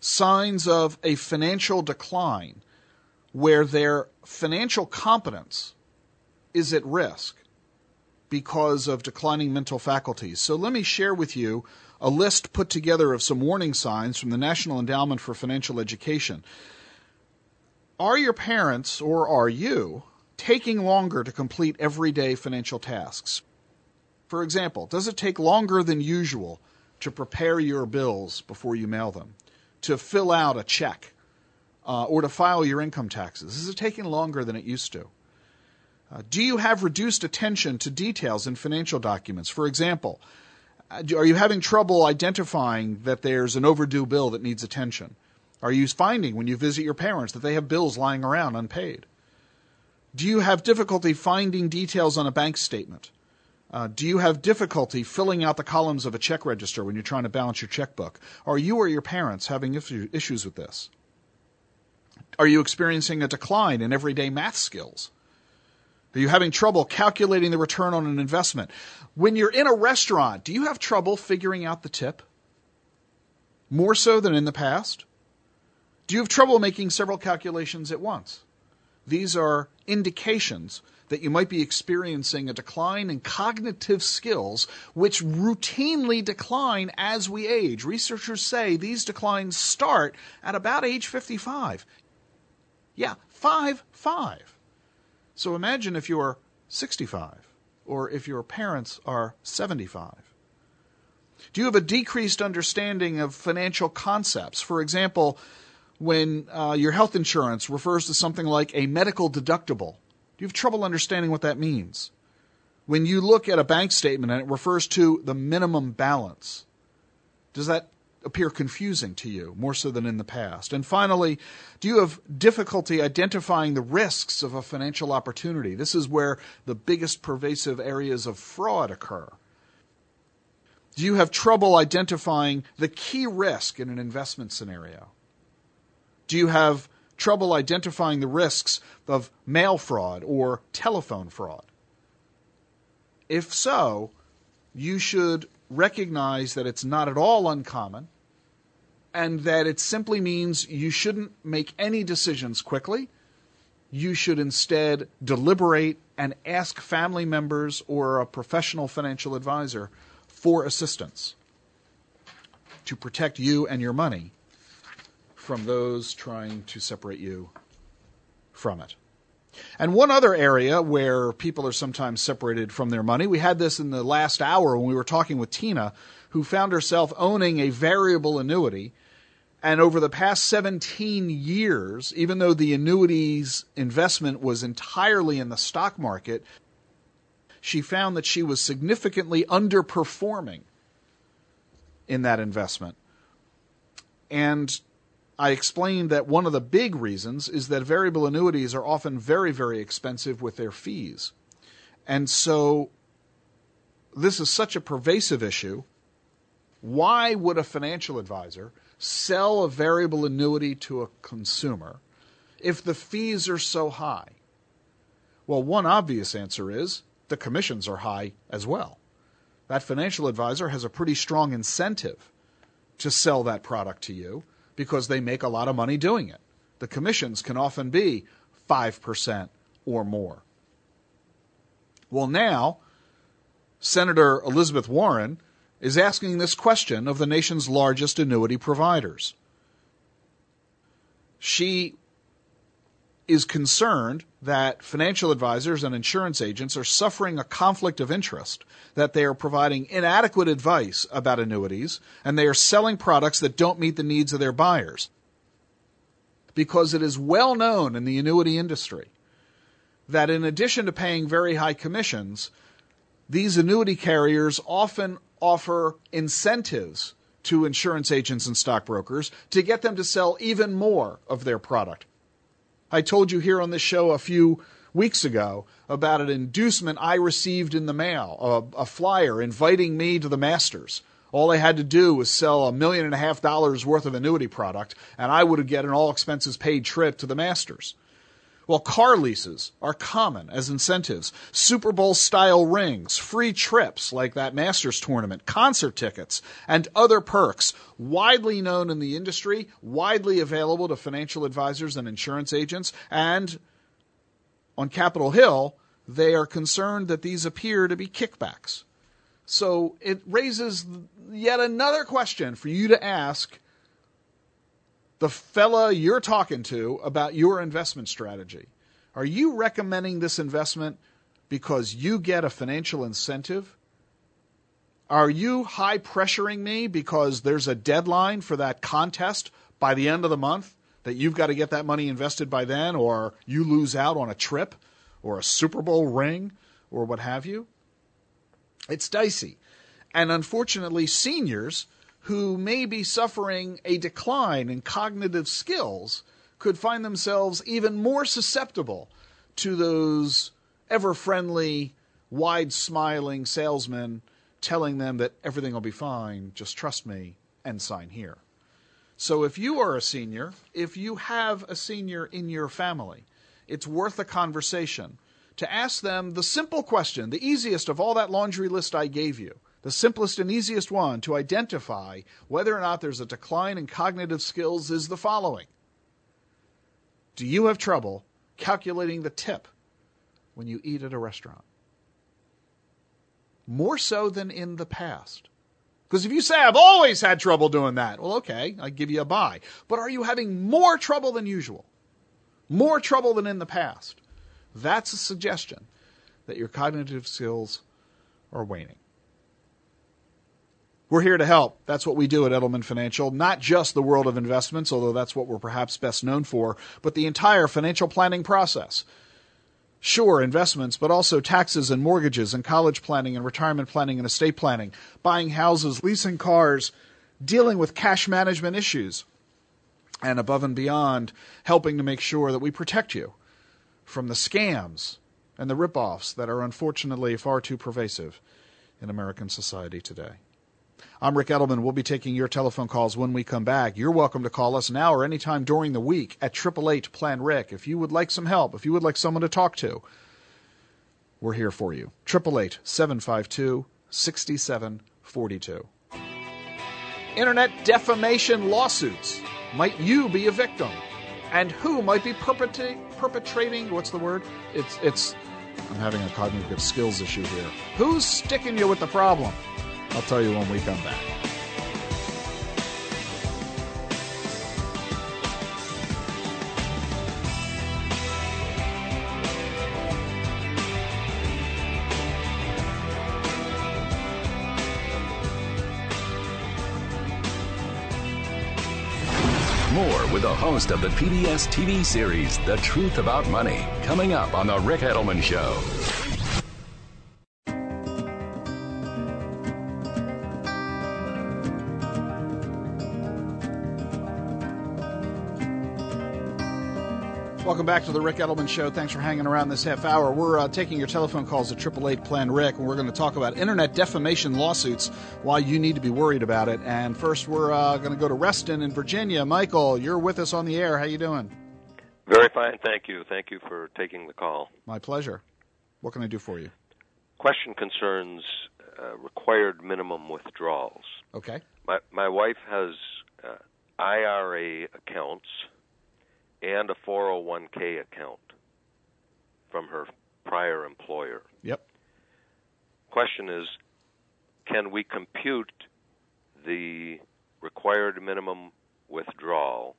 signs of a financial decline where their financial competence is at risk because of declining mental faculties? So let me share with you a list put together of some warning signs from the National Endowment for Financial Education. Are your parents, or are you, taking longer to complete everyday financial tasks? For example, does it take longer than usual to prepare your bills before you mail them, to fill out a check, uh, or to file your income taxes? Is it taking longer than it used to? Uh, do you have reduced attention to details in financial documents? For example, uh, are you having trouble identifying that there's an overdue bill that needs attention? Are you finding when you visit your parents that they have bills lying around unpaid? Do you have difficulty finding details on a bank statement? Uh, do you have difficulty filling out the columns of a check register when you're trying to balance your checkbook? Are you or your parents having issues with this? Are you experiencing a decline in everyday math skills? Are you having trouble calculating the return on an investment? When you're in a restaurant, do you have trouble figuring out the tip? More so than in the past? Do you have trouble making several calculations at once? these are indications that you might be experiencing a decline in cognitive skills, which routinely decline as we age. Researchers say these declines start at about age 55. Yeah, 5 5. So imagine if you're 65 or if your parents are 75. Do you have a decreased understanding of financial concepts? For example, when uh, your health insurance refers to something like a medical deductible, you have trouble understanding what that means? When you look at a bank statement and it refers to the minimum balance, does that appear confusing to you more so than in the past? And finally, do you have difficulty identifying the risks of a financial opportunity? This is where the biggest pervasive areas of fraud occur. Do you have trouble identifying the key risk in an investment scenario? Do you have trouble identifying the risks of mail fraud or telephone fraud? If so, you should recognize that it's not at all uncommon and that it simply means you shouldn't make any decisions quickly. You should instead deliberate and ask family members or a professional financial advisor for assistance to protect you and your money from those trying to separate you from it. And one other area where people are sometimes separated from their money, we had this in the last hour when we were talking with Tina, who found herself owning a variable annuity. And over the past 17 years, even though the annuities investment was entirely in the stock market, she found that she was significantly underperforming in that investment. And I explained that one of the big reasons is that variable annuities are often very, very expensive with their fees. And so this is such a pervasive issue. Why would a financial advisor sell a variable annuity to a consumer if the fees are so high? Well, one obvious answer is the commissions are high as well. That financial advisor has a pretty strong incentive to sell that product to you because they make a lot of money doing it. The commissions can often be 5% or more. Well, now, Senator Elizabeth Warren is asking this question of the nation's largest annuity providers. She is concerned that financial advisors and insurance agents are suffering a conflict of interest, that they are providing inadequate advice about annuities, and they are selling products that don't meet the needs of their buyers. Because it is well known in the annuity industry that in addition to paying very high commissions, these annuity carriers often offer incentives to insurance agents and stockbrokers to get them to sell even more of their product I told you here on this show a few weeks ago about an inducement I received in the mail, a, a, flyer inviting me to the Masters. All I had to do was sell a million and a half dollars worth of annuity product, and I would get an all expenses paid trip to the Masters. Well, car leases are common as incentives. Super Bowl style rings, free trips like that Masters tournament, concert tickets, and other perks widely known in the industry, widely available to financial advisors and insurance agents. And on Capitol Hill, they are concerned that these appear to be kickbacks. So it raises yet another question for you to ask the fella you're talking to about your investment strategy. Are you recommending this investment because you get a financial incentive? Are you high pressuring me because there's a deadline for that contest by the end of the month that you've got to get that money invested by then, or you lose out on a trip or a Super Bowl ring or what have you? It's dicey. And unfortunately, seniors who may be suffering a decline in cognitive skills could find themselves even more susceptible to those ever friendly, wide smiling salesmen telling them that everything will be fine, just trust me, and sign here. So if you are a senior, if you have a senior in your family, it's worth a conversation to ask them the simple question, the easiest of all that laundry list I gave you the simplest and easiest one to identify whether or not there's a decline in cognitive skills is the following Do you have trouble calculating the tip when you eat at a restaurant. More so than in the past. Because if you say, I've always had trouble doing that, well, okay, I give you a buy. But are you having more trouble than usual? More trouble than in the past? That's a suggestion that your cognitive skills are waning. We're here to help. That's what we do at Edelman Financial. Not just the world of investments, although that's what we're perhaps best known for, but the entire financial planning process. Sure, investments, but also taxes and mortgages and college planning and retirement planning and estate planning, buying houses, leasing cars, dealing with cash management issues, and above and beyond, helping to make sure that we protect you from the scams and the ripoffs that are unfortunately far too pervasive in American society today. I'm Rick Edelman. We'll be taking your telephone calls when we come back. You're welcome to call us now or anytime during the week at 888 Plan Rick. If you would like some help, if you would like someone to talk to, we're here for you. 888 752 6742. Internet defamation lawsuits. Might you be a victim? And who might be perpetrating, perpetrating what's the word? It's, it's, I'm having a cognitive skills issue here. Who's sticking you with the problem? I'll tell you when we come back. More with the host of the PBS TV series, The Truth About Money, coming up on The Rick Edelman Show. Welcome back to the Rick Edelman Show. Thanks for hanging around this half hour. We're uh, taking your telephone calls at 888 Plan Rick, and we're going to talk about internet defamation lawsuits, why you need to be worried about it. And first, we're uh, going to go to Reston in Virginia. Michael, you're with us on the air. How you doing? Very fine, thank you. Thank you for taking the call. My pleasure. What can I do for you? Question concerns uh, required minimum withdrawals. Okay. My my wife has uh, IRA accounts and a 401k account from her prior employer. Yep. Question is can we compute the required minimum withdrawal?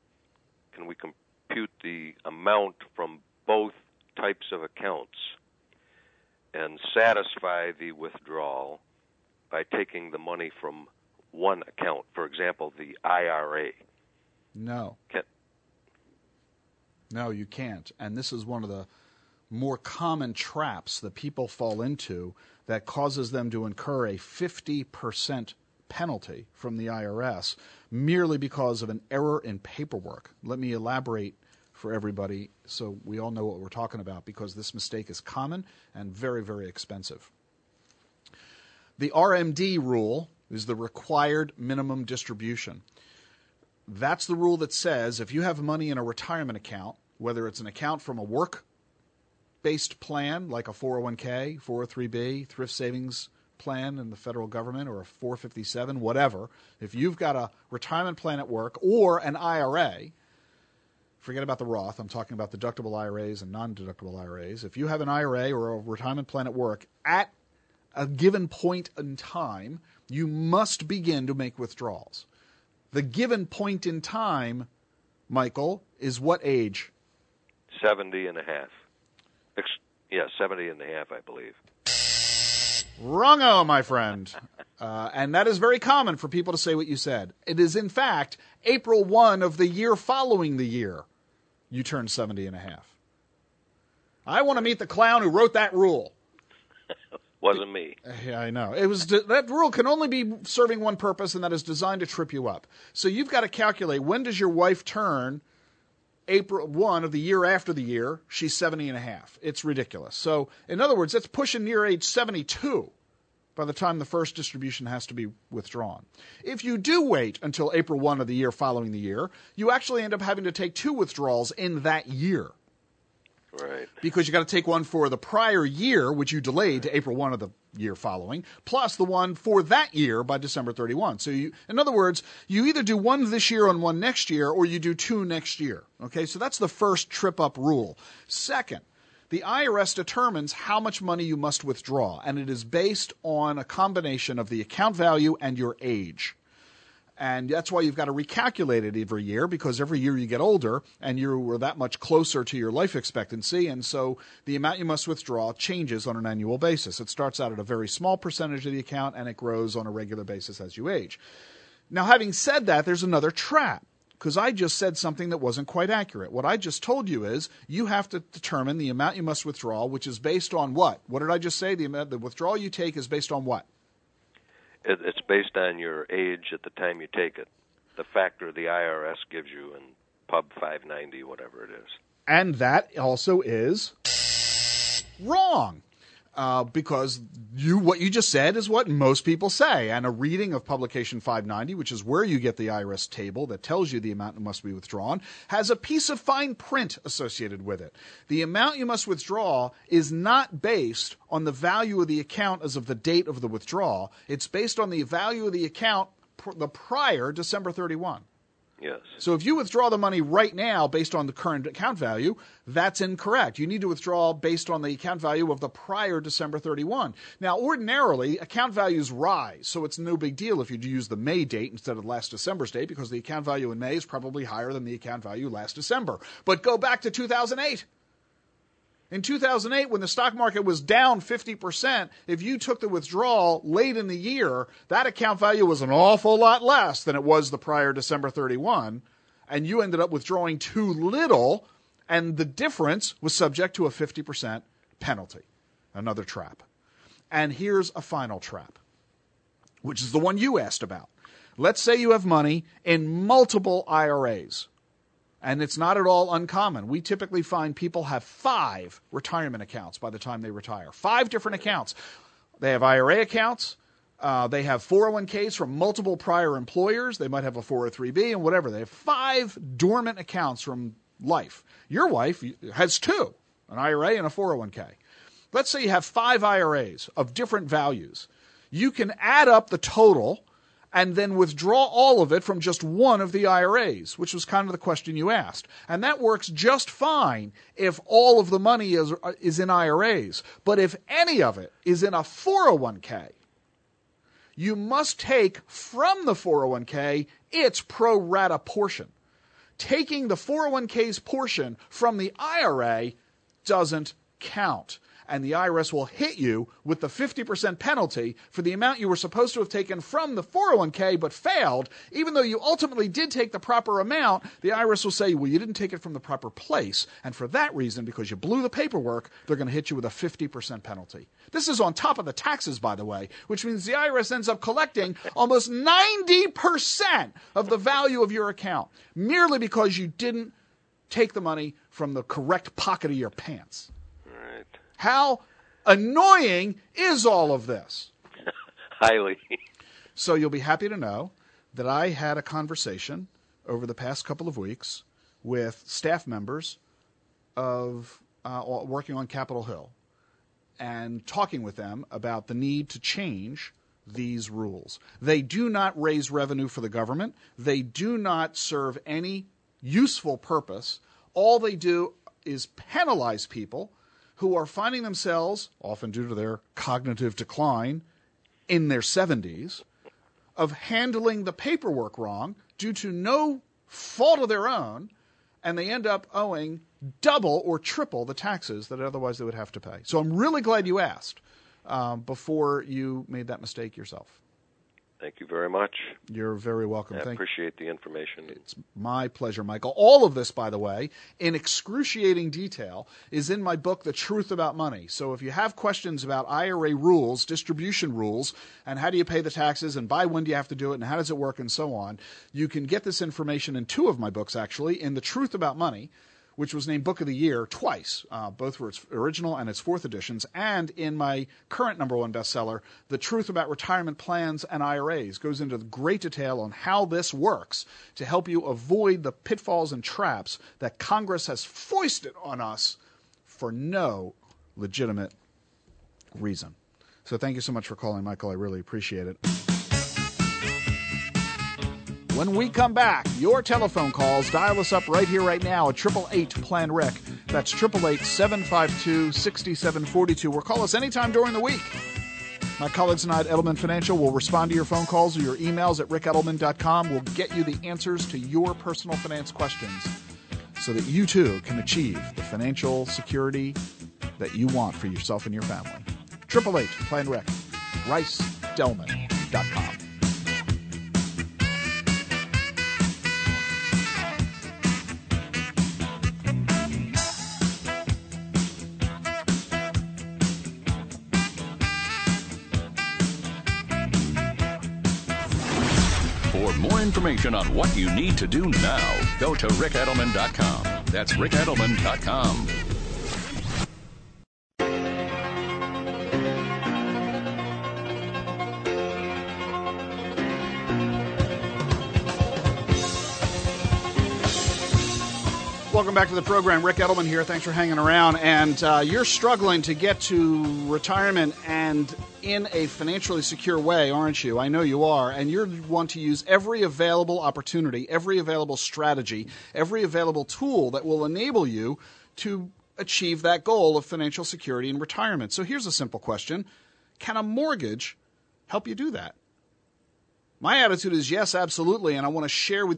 Can we compute the amount from both types of accounts and satisfy the withdrawal by taking the money from one account, for example, the IRA? No. Can, No, you can't. And this is one of the more common traps that people fall into that causes them to incur a 50% penalty from the IRS merely because of an error in paperwork. Let me elaborate for everybody so we all know what we're talking about because this mistake is common and very, very expensive. The RMD rule is the required minimum distribution. That's the rule that says if you have money in a retirement account, whether it's an account from a work based plan like a 401k, 403b, thrift savings plan in the federal government, or a 457, whatever, if you've got a retirement plan at work or an IRA, forget about the Roth, I'm talking about deductible IRAs and non deductible IRAs. If you have an IRA or a retirement plan at work at a given point in time, you must begin to make withdrawals. The given point in time, Michael, is what age? 70 and a half. Ex- yeah, 70 and a half, I believe. Wrongo, my friend. Uh, and that is very common for people to say what you said. It is, in fact, April 1 of the year following the year you turn 70 and a half. I want to meet the clown who wrote that rule. Wasn't me. Yeah, I know. It was that rule can only be serving one purpose, and that is designed to trip you up. So you've got to calculate when does your wife turn April 1 of the year after the year, she's 70 and a half. It's ridiculous. So, in other words, it's pushing near age 72 by the time the first distribution has to be withdrawn. If you do wait until April 1 of the year following the year, you actually end up having to take two withdrawals in that year. Right. because you got to take one for the prior year, which you delayed to April 1 of the year following, plus the one for that year by December 31. So you, in other words, you either do one this year and one next year, or you do two next year. Okay, so that's the first trip up rule. Second, the IRS determines how much money you must withdraw, and it is based on a combination of the account value and your age. And that's why you've got to recalculate it every year because every year you get older and you're that much closer to your life expectancy. And so the amount you must withdraw changes on an annual basis. It starts out at a very small percentage of the account and it grows on a regular basis as you age. Now, having said that, there's another trap because I just said something that wasn't quite accurate. What I just told you is you have to determine the amount you must withdraw, which is based on what? What did I just say? The, amount, the withdrawal you take is based on what? It, it's based on your age at the time you take it. The factor the IRS gives you in Pub 590, whatever it is. And that also is wrong. Uh, because you what you just said is what most people say, and a reading of publication 590, which is where you get the IRS table that tells you the amount that must be withdrawn, has a piece of fine print associated with it. The amount you must withdraw is not based on the value of the account as of the date of the withdrawal. It's based on the value of the account pr- the prior December 31. Yes. So if you withdraw the money right now based on the current account value, that's incorrect. You need to withdraw based on the account value of the prior December 31. Now, ordinarily, account values rise, so it's no big deal if you use the May date instead of last December's date because the account value in May is probably higher than the account value last December. But go back to 2008. In 2008, when the stock market was down 50%, if you took the withdrawal late in the year, that account value was an awful lot less than it was the prior December 31, and you ended up withdrawing too little, and the difference was subject to a 50% penalty. Another trap. And here's a final trap, which is the one you asked about. Let's say you have money in multiple IRAs and it's not at all uncommon. We typically find people have five retirement accounts by the time they retire. Five different accounts. They have IRA accounts. Uh, they have 401ks from multiple prior employers. They might have a 403b and whatever. They have five dormant accounts from life. Your wife has two an IRA and a 401k. Let's say you have five IRAs of different values. You can add up the total and then withdraw all of it from just one of the IRAs, which was kind of the question you asked. And that works just fine if all of the money is, is in IRAs. But if any of it is in a 401k, you must take from the 401k its pro rata portion. Taking the 401k's portion from the IRA doesn't count and the IRS will hit you with the 50% penalty for the amount you were supposed to have taken from the 401k but failed. Even though you ultimately did take the proper amount, the IRS will say, well, you didn't take it from the proper place. And for that reason, because you blew the paperwork, they're going to hit you with a 50% penalty. This is on top of the taxes, by the way, which means the IRS ends up collecting almost 90% of the value of your account merely because you didn't take the money from the correct pocket of your pants. How annoying is all of this? Highly. So you'll be happy to know that I had a conversation over the past couple of weeks with staff members of uh, working on Capitol Hill and talking with them about the need to change these rules. They do not raise revenue for the government. They do not serve any useful purpose. All they do is penalize people who are finding themselves, often due to their cognitive decline, in their 70s, of handling the paperwork wrong due to no fault of their own, and they end up owing double or triple the taxes that otherwise they would have to pay. So I'm really glad you asked um, before you made that mistake yourself. Thank you very much. You're very welcome. I Thank appreciate the information. It's my pleasure, Michael. All of this, by the way, in excruciating detail, is in my book, The Truth About Money. So if you have questions about IRA rules, distribution rules, and how do you pay the taxes, and by when do you have to do it, and how does it work, and so on, you can get this information in two of my books, actually, in The Truth About Money which was named Book of the Year twice, uh, both for its original and its fourth editions, and in my current number one bestseller, The Truth About Retirement Plans and IRAs, goes into great detail on how this works to help you avoid the pitfalls and traps that Congress has foisted on us for no legitimate reason. So thank you so much for calling, Michael. I really appreciate it. When we come back, your telephone calls, dial us up right here, right now at 888 Plan Rick. That's 888 752 6742, or call us anytime during the week. My colleagues and I at Edelman Financial will respond to your phone calls or your emails at rickedelman.com. We'll get you the answers to your personal finance questions so that you too can achieve the financial security that you want for yourself and your family. 888 Plan Rick. rickedelman.com. information on what you need to do now, go to rickedelman.com. That's rickedelman.com. Welcome back to the program. Rick Edelman here. Thanks for hanging around. And uh, you're struggling to get to retirement and in a financially secure way, aren't you? I know you are. And you want to use every available opportunity, every available strategy, every available tool that will enable you to achieve that goal of financial security in retirement. So here's a simple question Can a mortgage help you do that? My attitude is yes, absolutely. And I want to share with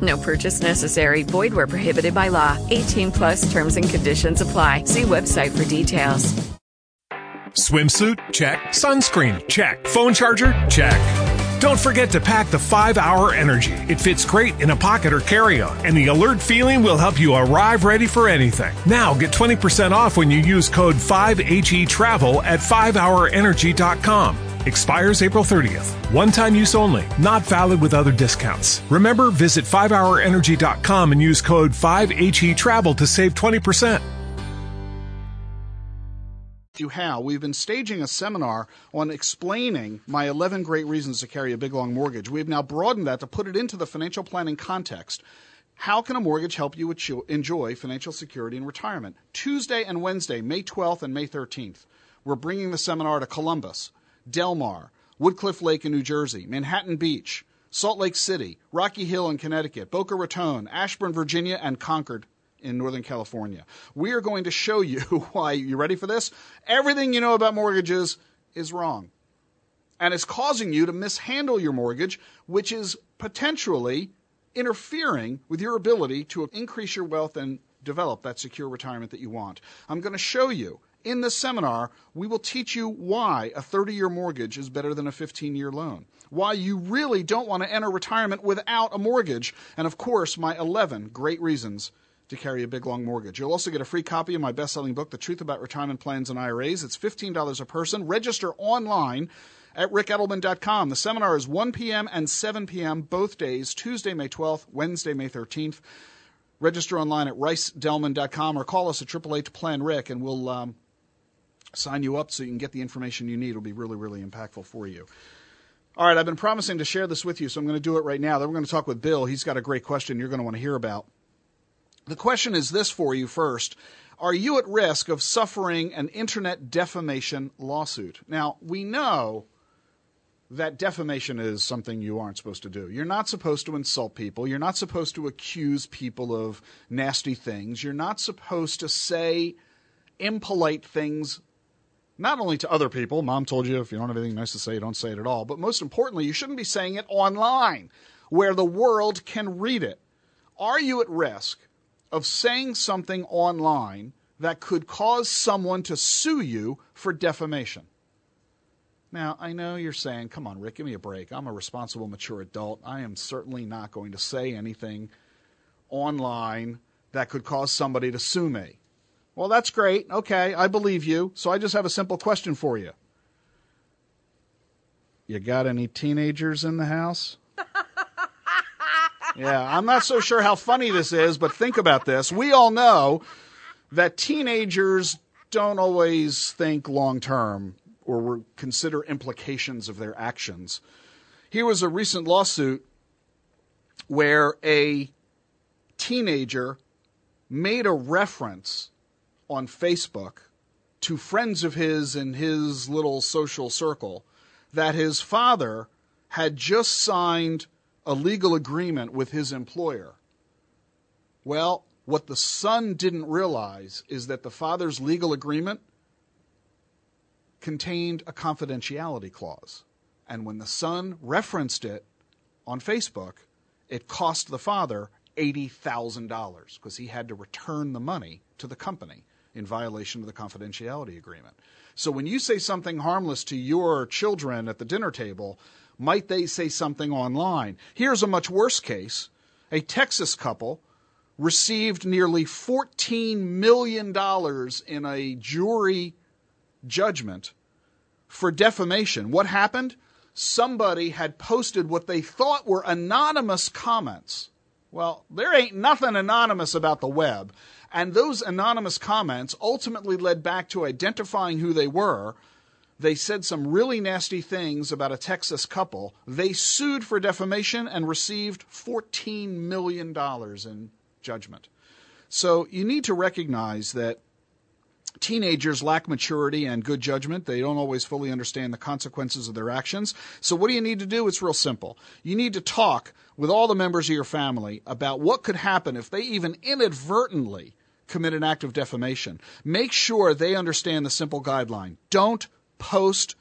No purchase necessary. Void where prohibited by law. 18 plus terms and conditions apply. See website for details. Swimsuit? Check. Sunscreen? Check. Phone charger? Check. Don't forget to pack the 5 Hour Energy. It fits great in a pocket or carry on, and the alert feeling will help you arrive ready for anything. Now get 20% off when you use code 5HE Travel at 5hourenergy.com. Expires April 30th. One time use only, not valid with other discounts. Remember, visit 5hourenergy.com and use code 5HE Travel to save 20%. you how. We've been staging a seminar on explaining my 11 great reasons to carry a big long mortgage. We've now broadened that to put it into the financial planning context. How can a mortgage help you enjoy financial security in retirement? Tuesday and Wednesday, May 12th and May 13th, we're bringing the seminar to Columbus, Del Mar, Woodcliff Lake in New Jersey, Manhattan Beach, Salt Lake City, Rocky Hill in Connecticut, Boca Raton, Ashburn, Virginia, and Concord in Northern California. We are going to show you why, you ready for this? Everything you know about mortgages is wrong. And it's causing you to mishandle your mortgage, which is potentially interfering with your ability to increase your wealth and develop that secure retirement that you want. I'm going to show you. In this seminar, we will teach you why a 30 year mortgage is better than a 15 year loan, why you really don't want to enter retirement without a mortgage, and of course, my 11 great reasons to carry a big long mortgage. You'll also get a free copy of my best selling book, The Truth About Retirement Plans and IRAs. It's $15 a person. Register online at rickedelman.com. The seminar is 1 p.m. and 7 p.m. both days, Tuesday, May 12th, Wednesday, May 13th. Register online at rickedelman.com or call us at 888 Plan Rick, and we'll um, sign you up so you can get the information you need. It'll be really, really impactful for you. All right, I've been promising to share this with you, so I'm going to do it right now. Then we're going to talk with Bill. He's got a great question you're going to want to hear about. The question is this for you first. Are you at risk of suffering an internet defamation lawsuit? Now, we know that defamation is something you aren't supposed to do. You're not supposed to insult people. You're not supposed to accuse people of nasty things. You're not supposed to say impolite things, not only to other people. Mom told you if you don't have anything nice to say, don't say it at all. But most importantly, you shouldn't be saying it online where the world can read it. Are you at risk of saying something online that could cause someone to sue you for defamation? Now, I know you're saying, come on, Rick, give me a break. I'm a responsible, mature adult. I am certainly not going to say anything online that could cause somebody to sue me. Well, that's great. Okay, I believe you. So I just have a simple question for you. You got any teenagers in the house? yeah, I'm not so sure how funny this is, but think about this. We all know that teenagers don't always think long term or consider implications of their actions. Here was a recent lawsuit where a teenager made a reference on Facebook to friends of his in his little social circle that his father had just signed a legal agreement with his employer. Well, what the son didn't realize is that the father's legal agreement contained a confidentiality clause. And when the son referenced it on Facebook, it cost the father $80,000 because he had to return the money to the company in violation of the confidentiality agreement. So when you say something harmless to your children at the dinner table, might they say something online? Here's a much worse case. A Texas couple received nearly $14 million in a jury judgment for defamation. What happened? Somebody had posted what they thought were anonymous comments. Well, there ain't nothing anonymous about the web. And those anonymous comments ultimately led back to identifying who they were. They said some really nasty things about a Texas couple. They sued for defamation and received $14 million in judgment. So you need to recognize that teenagers lack maturity and good judgment. They don't always fully understand the consequences of their actions. So, what do you need to do? It's real simple. You need to talk with all the members of your family about what could happen if they even inadvertently commit an act of defamation. Make sure they understand the simple guideline. Don't post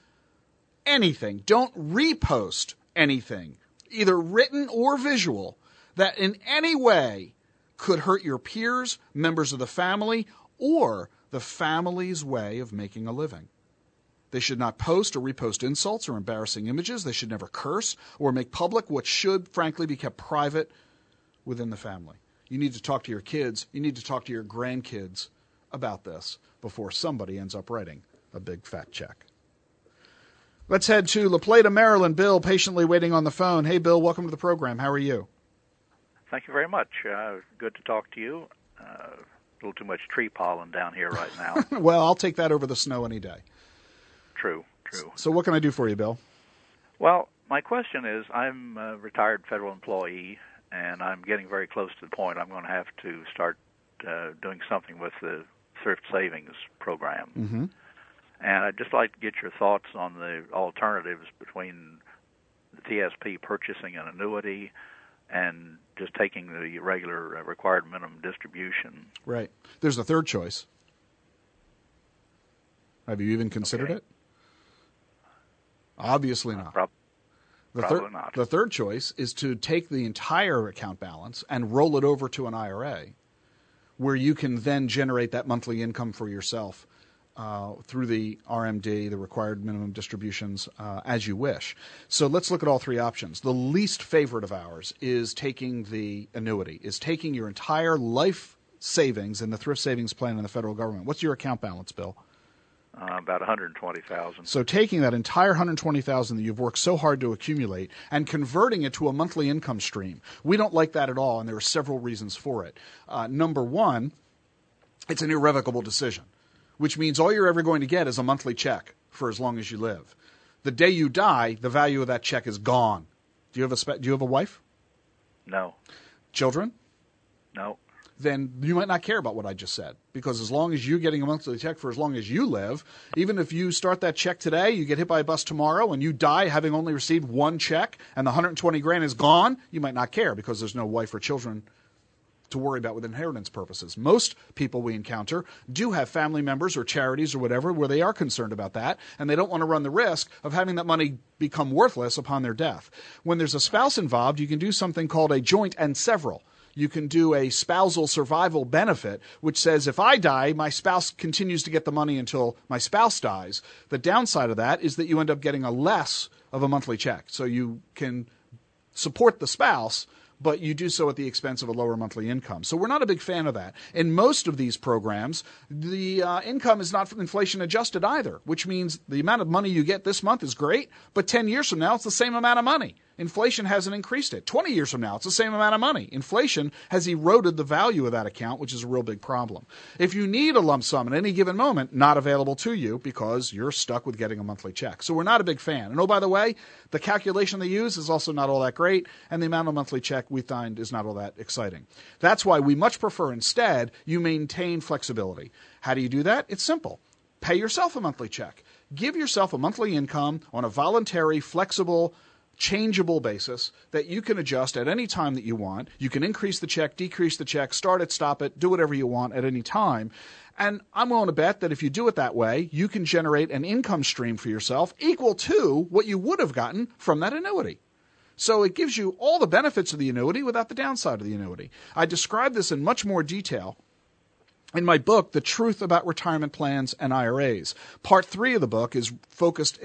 anything, don't repost anything, either written or visual, that in any way could hurt your peers, members of the family, or the family's way of making a living. They should not post or repost insults or embarrassing images. They should never curse or make public what should, frankly, be kept private within the family. You need to talk to your kids, you need to talk to your grandkids about this before somebody ends up writing a big fat check. Let's head to La Plata, Maryland. Bill, patiently waiting on the phone. Hey, Bill, welcome to the program. How are you? Thank you very much. Uh, good to talk to you. Uh, a little too much tree pollen down here right now. well, I'll take that over the snow any day. True, true. So, what can I do for you, Bill? Well, my question is I'm a retired federal employee, and I'm getting very close to the point I'm going to have to start uh, doing something with the thrift savings program. Mm-hmm. And I'd just like to get your thoughts on the alternatives between the TSP purchasing an annuity and just taking the regular uh, required minimum distribution. Right. There's a third choice. Have you even considered okay. it? Obviously not. Prob- the probably third, not. The third choice is to take the entire account balance and roll it over to an IRA, where you can then generate that monthly income for yourself uh, through the RMD, the required minimum distributions, uh, as you wish. So let's look at all three options. The least favorite of ours is taking the annuity, is taking your entire life savings in the thrift savings plan in the federal government. What's your account balance, Bill? Uh, about 120,000. So taking that entire 120,000 that you've worked so hard to accumulate and converting it to a monthly income stream. We don't like that at all, and there are several reasons for it. Uh, number one, it's an irrevocable decision which means all you're ever going to get is a monthly check for as long as you live. The day you die, the value of that check is gone. Do you have a spe- do you have a wife? No. Children? No. Then you might not care about what I just said because as long as you're getting a monthly check for as long as you live, even if you start that check today, you get hit by a bus tomorrow and you die having only received one check and the 120 grand is gone, you might not care because there's no wife or children to worry about with inheritance purposes. Most people we encounter do have family members or charities or whatever where they are concerned about that, and they don't want to run the risk of having that money become worthless upon their death. When there's a spouse involved, you can do something called a joint and several. You can do a spousal survival benefit, which says if I die, my spouse continues to get the money until my spouse dies. The downside of that is that you end up getting a less of a monthly check. So you can support the spouse, but you do so at the expense of a lower monthly income. So we're not a big fan of that. In most of these programs, the uh, income is not inflation adjusted either, which means the amount of money you get this month is great, but 10 years from now, it's the same amount of money. Inflation hasn't increased it. 20 years from now, it's the same amount of money. Inflation has eroded the value of that account, which is a real big problem. If you need a lump sum at any given moment, not available to you because you're stuck with getting a monthly check. So we're not a big fan. And oh, by the way, the calculation they use is also not all that great, and the amount of monthly check we find is not all that exciting. That's why we much prefer instead you maintain flexibility. How do you do that? It's simple. Pay yourself a monthly check. Give yourself a monthly income on a voluntary, flexible, changeable basis that you can adjust at any time that you want. You can increase the check, decrease the check, start it, stop it, do whatever you want at any time. And I'm willing to bet that if you do it that way, you can generate an income stream for yourself equal to what you would have gotten from that annuity. So it gives you all the benefits of the annuity without the downside of the annuity. I describe this in much more detail in my book, The Truth About Retirement Plans and IRAs. Part three of the book is focused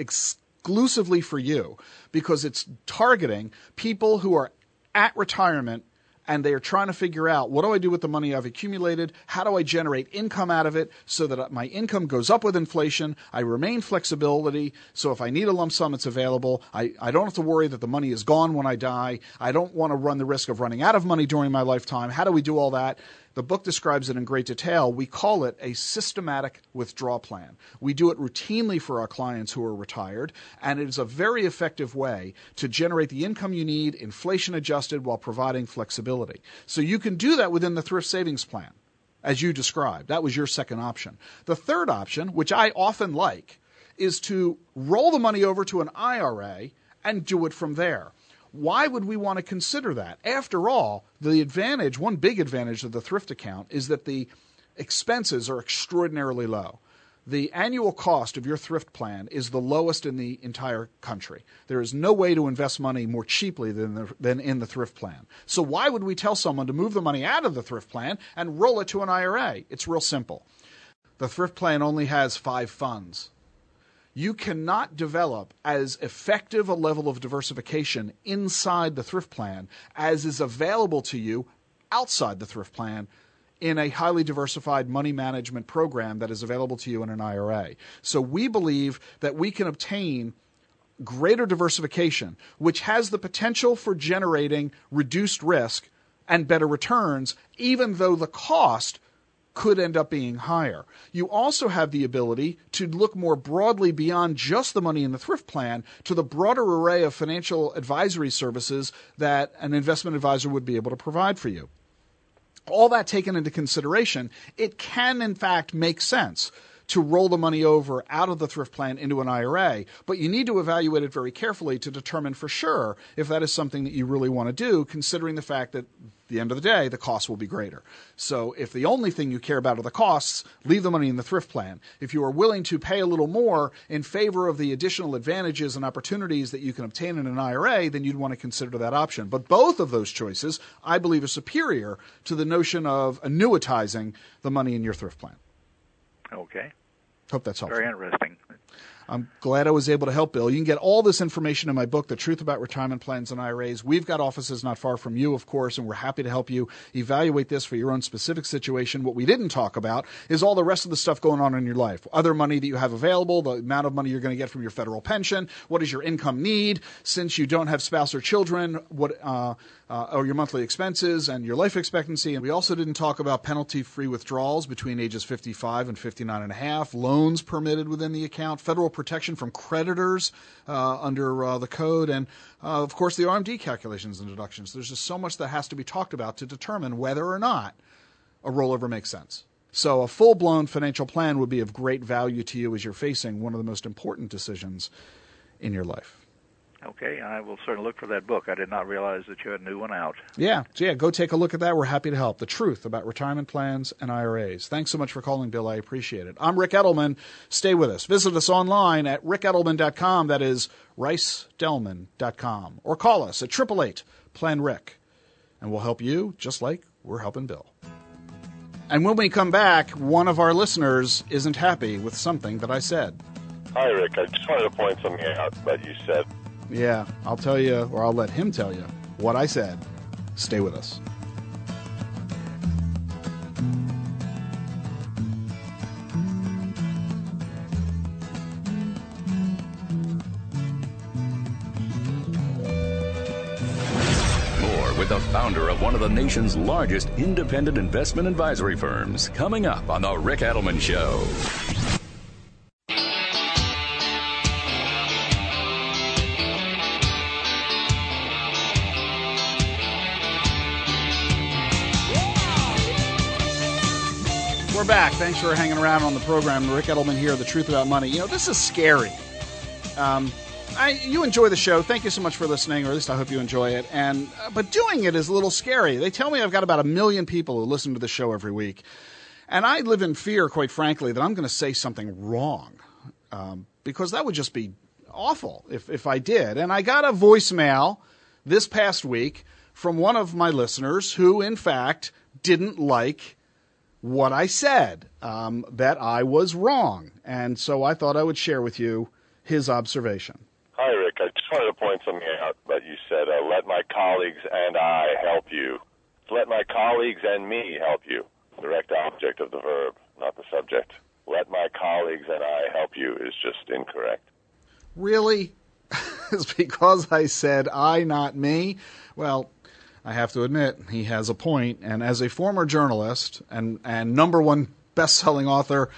exclusively for you because it's targeting people who are at retirement and they are trying to figure out what do I do with the money I've accumulated? How do I generate income out of it so that my income goes up with inflation? I remain flexibility. So if I need a lump sum, it's available. I, I don't have to worry that the money is gone when I die. I don't want to run the risk of running out of money during my lifetime. How do we do all that? The book describes it in great detail. We call it a systematic withdrawal plan. We do it routinely for our clients who are retired, and it is a very effective way to generate the income you need, inflation adjusted, while providing flexibility. So you can do that within the thrift savings plan, as you described. That was your second option. The third option, which I often like, is to roll the money over to an IRA and do it from there. Why would we want to consider that? After all, the advantage, one big advantage of the thrift account is that the expenses are extraordinarily low. The annual cost of your thrift plan is the lowest in the entire country. There is no way to invest money more cheaply than, the, than in the thrift plan. So, why would we tell someone to move the money out of the thrift plan and roll it to an IRA? It's real simple. The thrift plan only has five funds you cannot develop as effective a level of diversification inside the thrift plan as is available to you outside the thrift plan in a highly diversified money management program that is available to you in an IRA. So we believe that we can obtain greater diversification, which has the potential for generating reduced risk and better returns, even though the cost could end up being higher. You also have the ability to look more broadly beyond just the money in the thrift plan to the broader array of financial advisory services that an investment advisor would be able to provide for you. All that taken into consideration, it can in fact make sense to roll the money over out of the thrift plan into an IRA, but you need to evaluate it very carefully to determine for sure if that is something that you really want to do, considering the fact that the end of the day, the costs will be greater. So if the only thing you care about are the costs, leave the money in the thrift plan. If you are willing to pay a little more in favor of the additional advantages and opportunities that you can obtain in an IRA, then you'd want to consider that option. But both of those choices, I believe, are superior to the notion of annuitizing the money in your thrift plan. Okay. Hope that's helpful. Very interesting. I'm glad I was able to help, Bill. You can get all this information in my book, The Truth About Retirement Plans and IRAs. We've got offices not far from you, of course, and we're happy to help you evaluate this for your own specific situation. What we didn't talk about is all the rest of the stuff going on in your life. Other money that you have available, the amount of money you're going to get from your federal pension, what does your income need since you don't have spouse or children, what, uh, uh, or your monthly expenses and your life expectancy. And we also didn't talk about penalty free withdrawals between ages 55 and 59 and a half, loans permitted within the account, federal protection from creditors uh, under uh, the code, and uh, of course the RMD calculations and deductions. There's just so much that has to be talked about to determine whether or not a rollover makes sense. So, a full blown financial plan would be of great value to you as you're facing one of the most important decisions in your life. Okay, I will certainly look for that book. I did not realize that you had a new one out. Yeah, so yeah, go take a look at that. We're happy to help. The truth about retirement plans and IRAs. Thanks so much for calling, Bill. I appreciate it. I'm Rick Edelman. Stay with us. Visit us online at rickedelman.com. That is rickedelman.com. Or call us at 888 Plan Rick, and we'll help you just like we're helping Bill. And when we come back, one of our listeners isn't happy with something that I said. Hi, Rick. I just wanted to point something out that you said yeah, I'll tell you, or I'll let him tell you what I said Stay with us. More with the founder of one of the nation's largest independent investment advisory firms coming up on The Rick Edelman Show. Thanks for hanging around on the program. Rick Edelman here, The Truth About Money. You know, this is scary. Um, I, you enjoy the show. Thank you so much for listening, or at least I hope you enjoy it. And uh, but doing it is a little scary. They tell me I've got about a million people who listen to the show every week, and I live in fear, quite frankly, that I'm going to say something wrong um, because that would just be awful if if I did. And I got a voicemail this past week from one of my listeners who, in fact, didn't like what I said, um, that I was wrong. And so I thought I would share with you his observation. Hi, Rick. I just wanted to point something out that you said, uh, let my colleagues and I help you. Let my colleagues and me help you. Direct object of the verb, not the subject. Let my colleagues and I help you is just incorrect. Really? it's because I said I, not me? Well, I have to admit, he has a point. And as a former journalist and, and number one best selling author,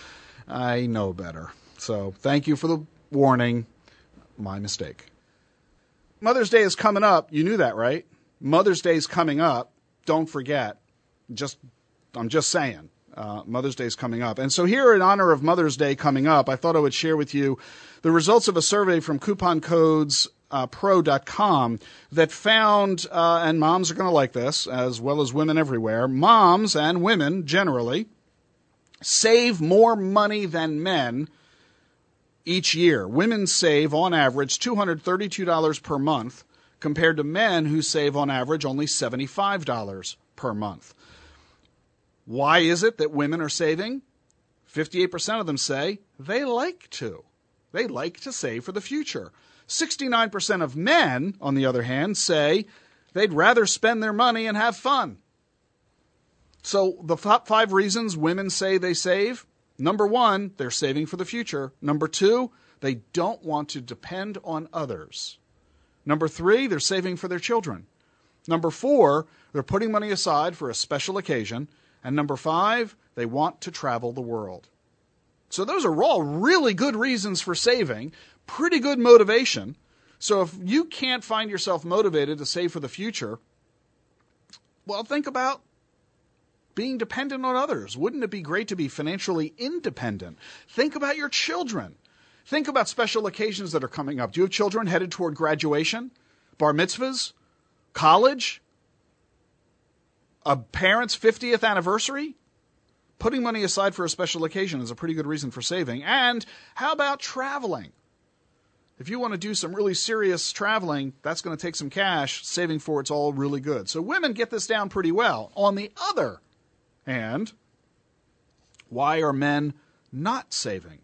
I know better. So thank you for the warning. My mistake. Mother's Day is coming up. You knew that, right? Mother's Day is coming up. Don't forget. Just, I'm just saying. Uh, Mother's Day is coming up. And so, here in honor of Mother's Day coming up, I thought I would share with you the results of a survey from coupon codes uh, pro.com that found, uh, and moms are going to like this, as well as women everywhere, moms and women generally save more money than men each year. Women save, on average, $232 per month, compared to men who save, on average, only $75 per month. Why is it that women are saving? 58% of them say they like to. They like to save for the future. 69% of men, on the other hand, say they'd rather spend their money and have fun. So, the top five reasons women say they save number one, they're saving for the future. Number two, they don't want to depend on others. Number three, they're saving for their children. Number four, they're putting money aside for a special occasion. And number five, they want to travel the world. So, those are all really good reasons for saving, pretty good motivation. So if you can't find yourself motivated to save for the future, well, think about being dependent on others. Wouldn't it be great to be financially independent? Think about your children. Think about special occasions that are coming up. Do you have children headed toward graduation, bar mitzvahs, college, a parent's 50th anniversary? Putting money aside for a special occasion is a pretty good reason for saving. And how about traveling? If you want to do some really serious traveling, that's going to take some cash. Saving for it's all really good. So women get this down pretty well. On the other hand, why are men not saving?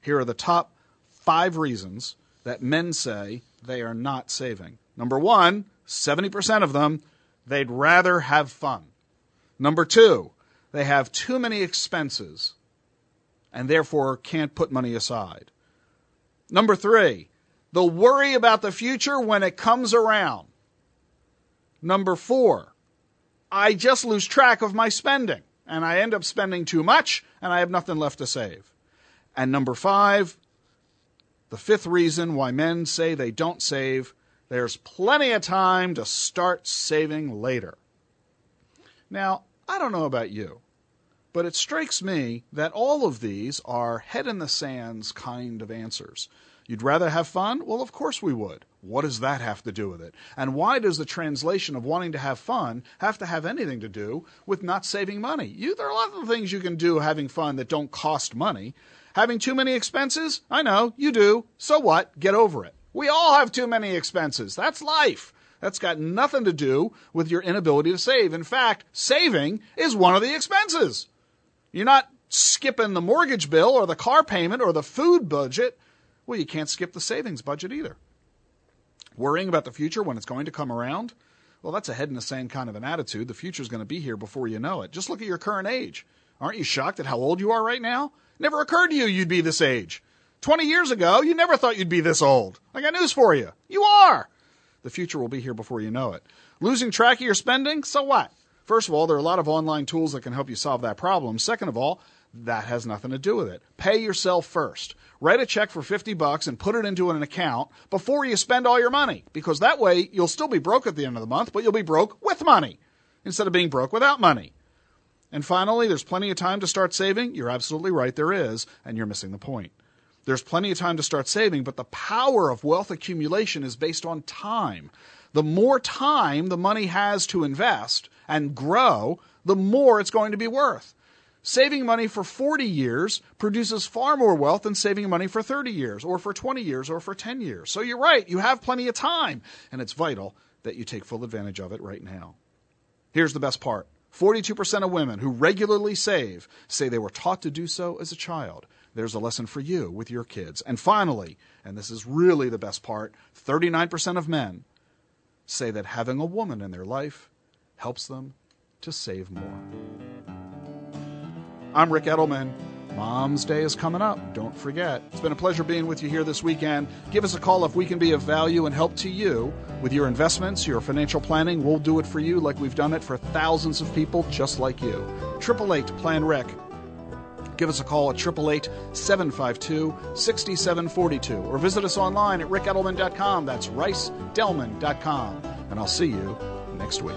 Here are the top five reasons that men say they are not saving. Number one, 70% of them, they'd rather have fun. Number two, they have too many expenses and therefore can't put money aside. Number three, they'll worry about the future when it comes around. Number four, I just lose track of my spending and I end up spending too much and I have nothing left to save. And number five, the fifth reason why men say they don't save, there's plenty of time to start saving later. Now, I don't know about you, but it strikes me that all of these are head in the sands kind of answers. You'd rather have fun? Well, of course we would. What does that have to do with it? And why does the translation of wanting to have fun have to have anything to do with not saving money? You, there are a lot of things you can do having fun that don't cost money. Having too many expenses? I know, you do. So what? Get over it. We all have too many expenses. That's life. That's got nothing to do with your inability to save. In fact, saving is one of the expenses. You're not skipping the mortgage bill or the car payment or the food budget. Well, you can't skip the savings budget either. Worrying about the future when it's going to come around? Well, that's a head in the sand kind of an attitude. The future's going to be here before you know it. Just look at your current age. Aren't you shocked at how old you are right now? Never occurred to you you'd be this age. 20 years ago, you never thought you'd be this old. I got news for you. You are. The future will be here before you know it. Losing track of your spending? So what? First of all, there are a lot of online tools that can help you solve that problem. Second of all, that has nothing to do with it. Pay yourself first. Write a check for 50 bucks and put it into an account before you spend all your money because that way you'll still be broke at the end of the month, but you'll be broke with money instead of being broke without money. And finally, there's plenty of time to start saving. You're absolutely right, there is, and you're missing the point. There's plenty of time to start saving, but the power of wealth accumulation is based on time. The more time the money has to invest and grow, the more it's going to be worth. Saving money for 40 years produces far more wealth than saving money for 30 years, or for 20 years, or for 10 years. So you're right, you have plenty of time, and it's vital that you take full advantage of it right now. Here's the best part 42% of women who regularly save say they were taught to do so as a child. There's a lesson for you with your kids. And finally, and this is really the best part 39% of men say that having a woman in their life helps them to save more. I'm Rick Edelman. Mom's Day is coming up. Don't forget. It's been a pleasure being with you here this weekend. Give us a call if we can be of value and help to you with your investments, your financial planning. We'll do it for you like we've done it for thousands of people just like you. 888 Plan Rick. Give us a call at 888 752 6742 or visit us online at rickedelman.com. That's rickedelman.com. And I'll see you next week.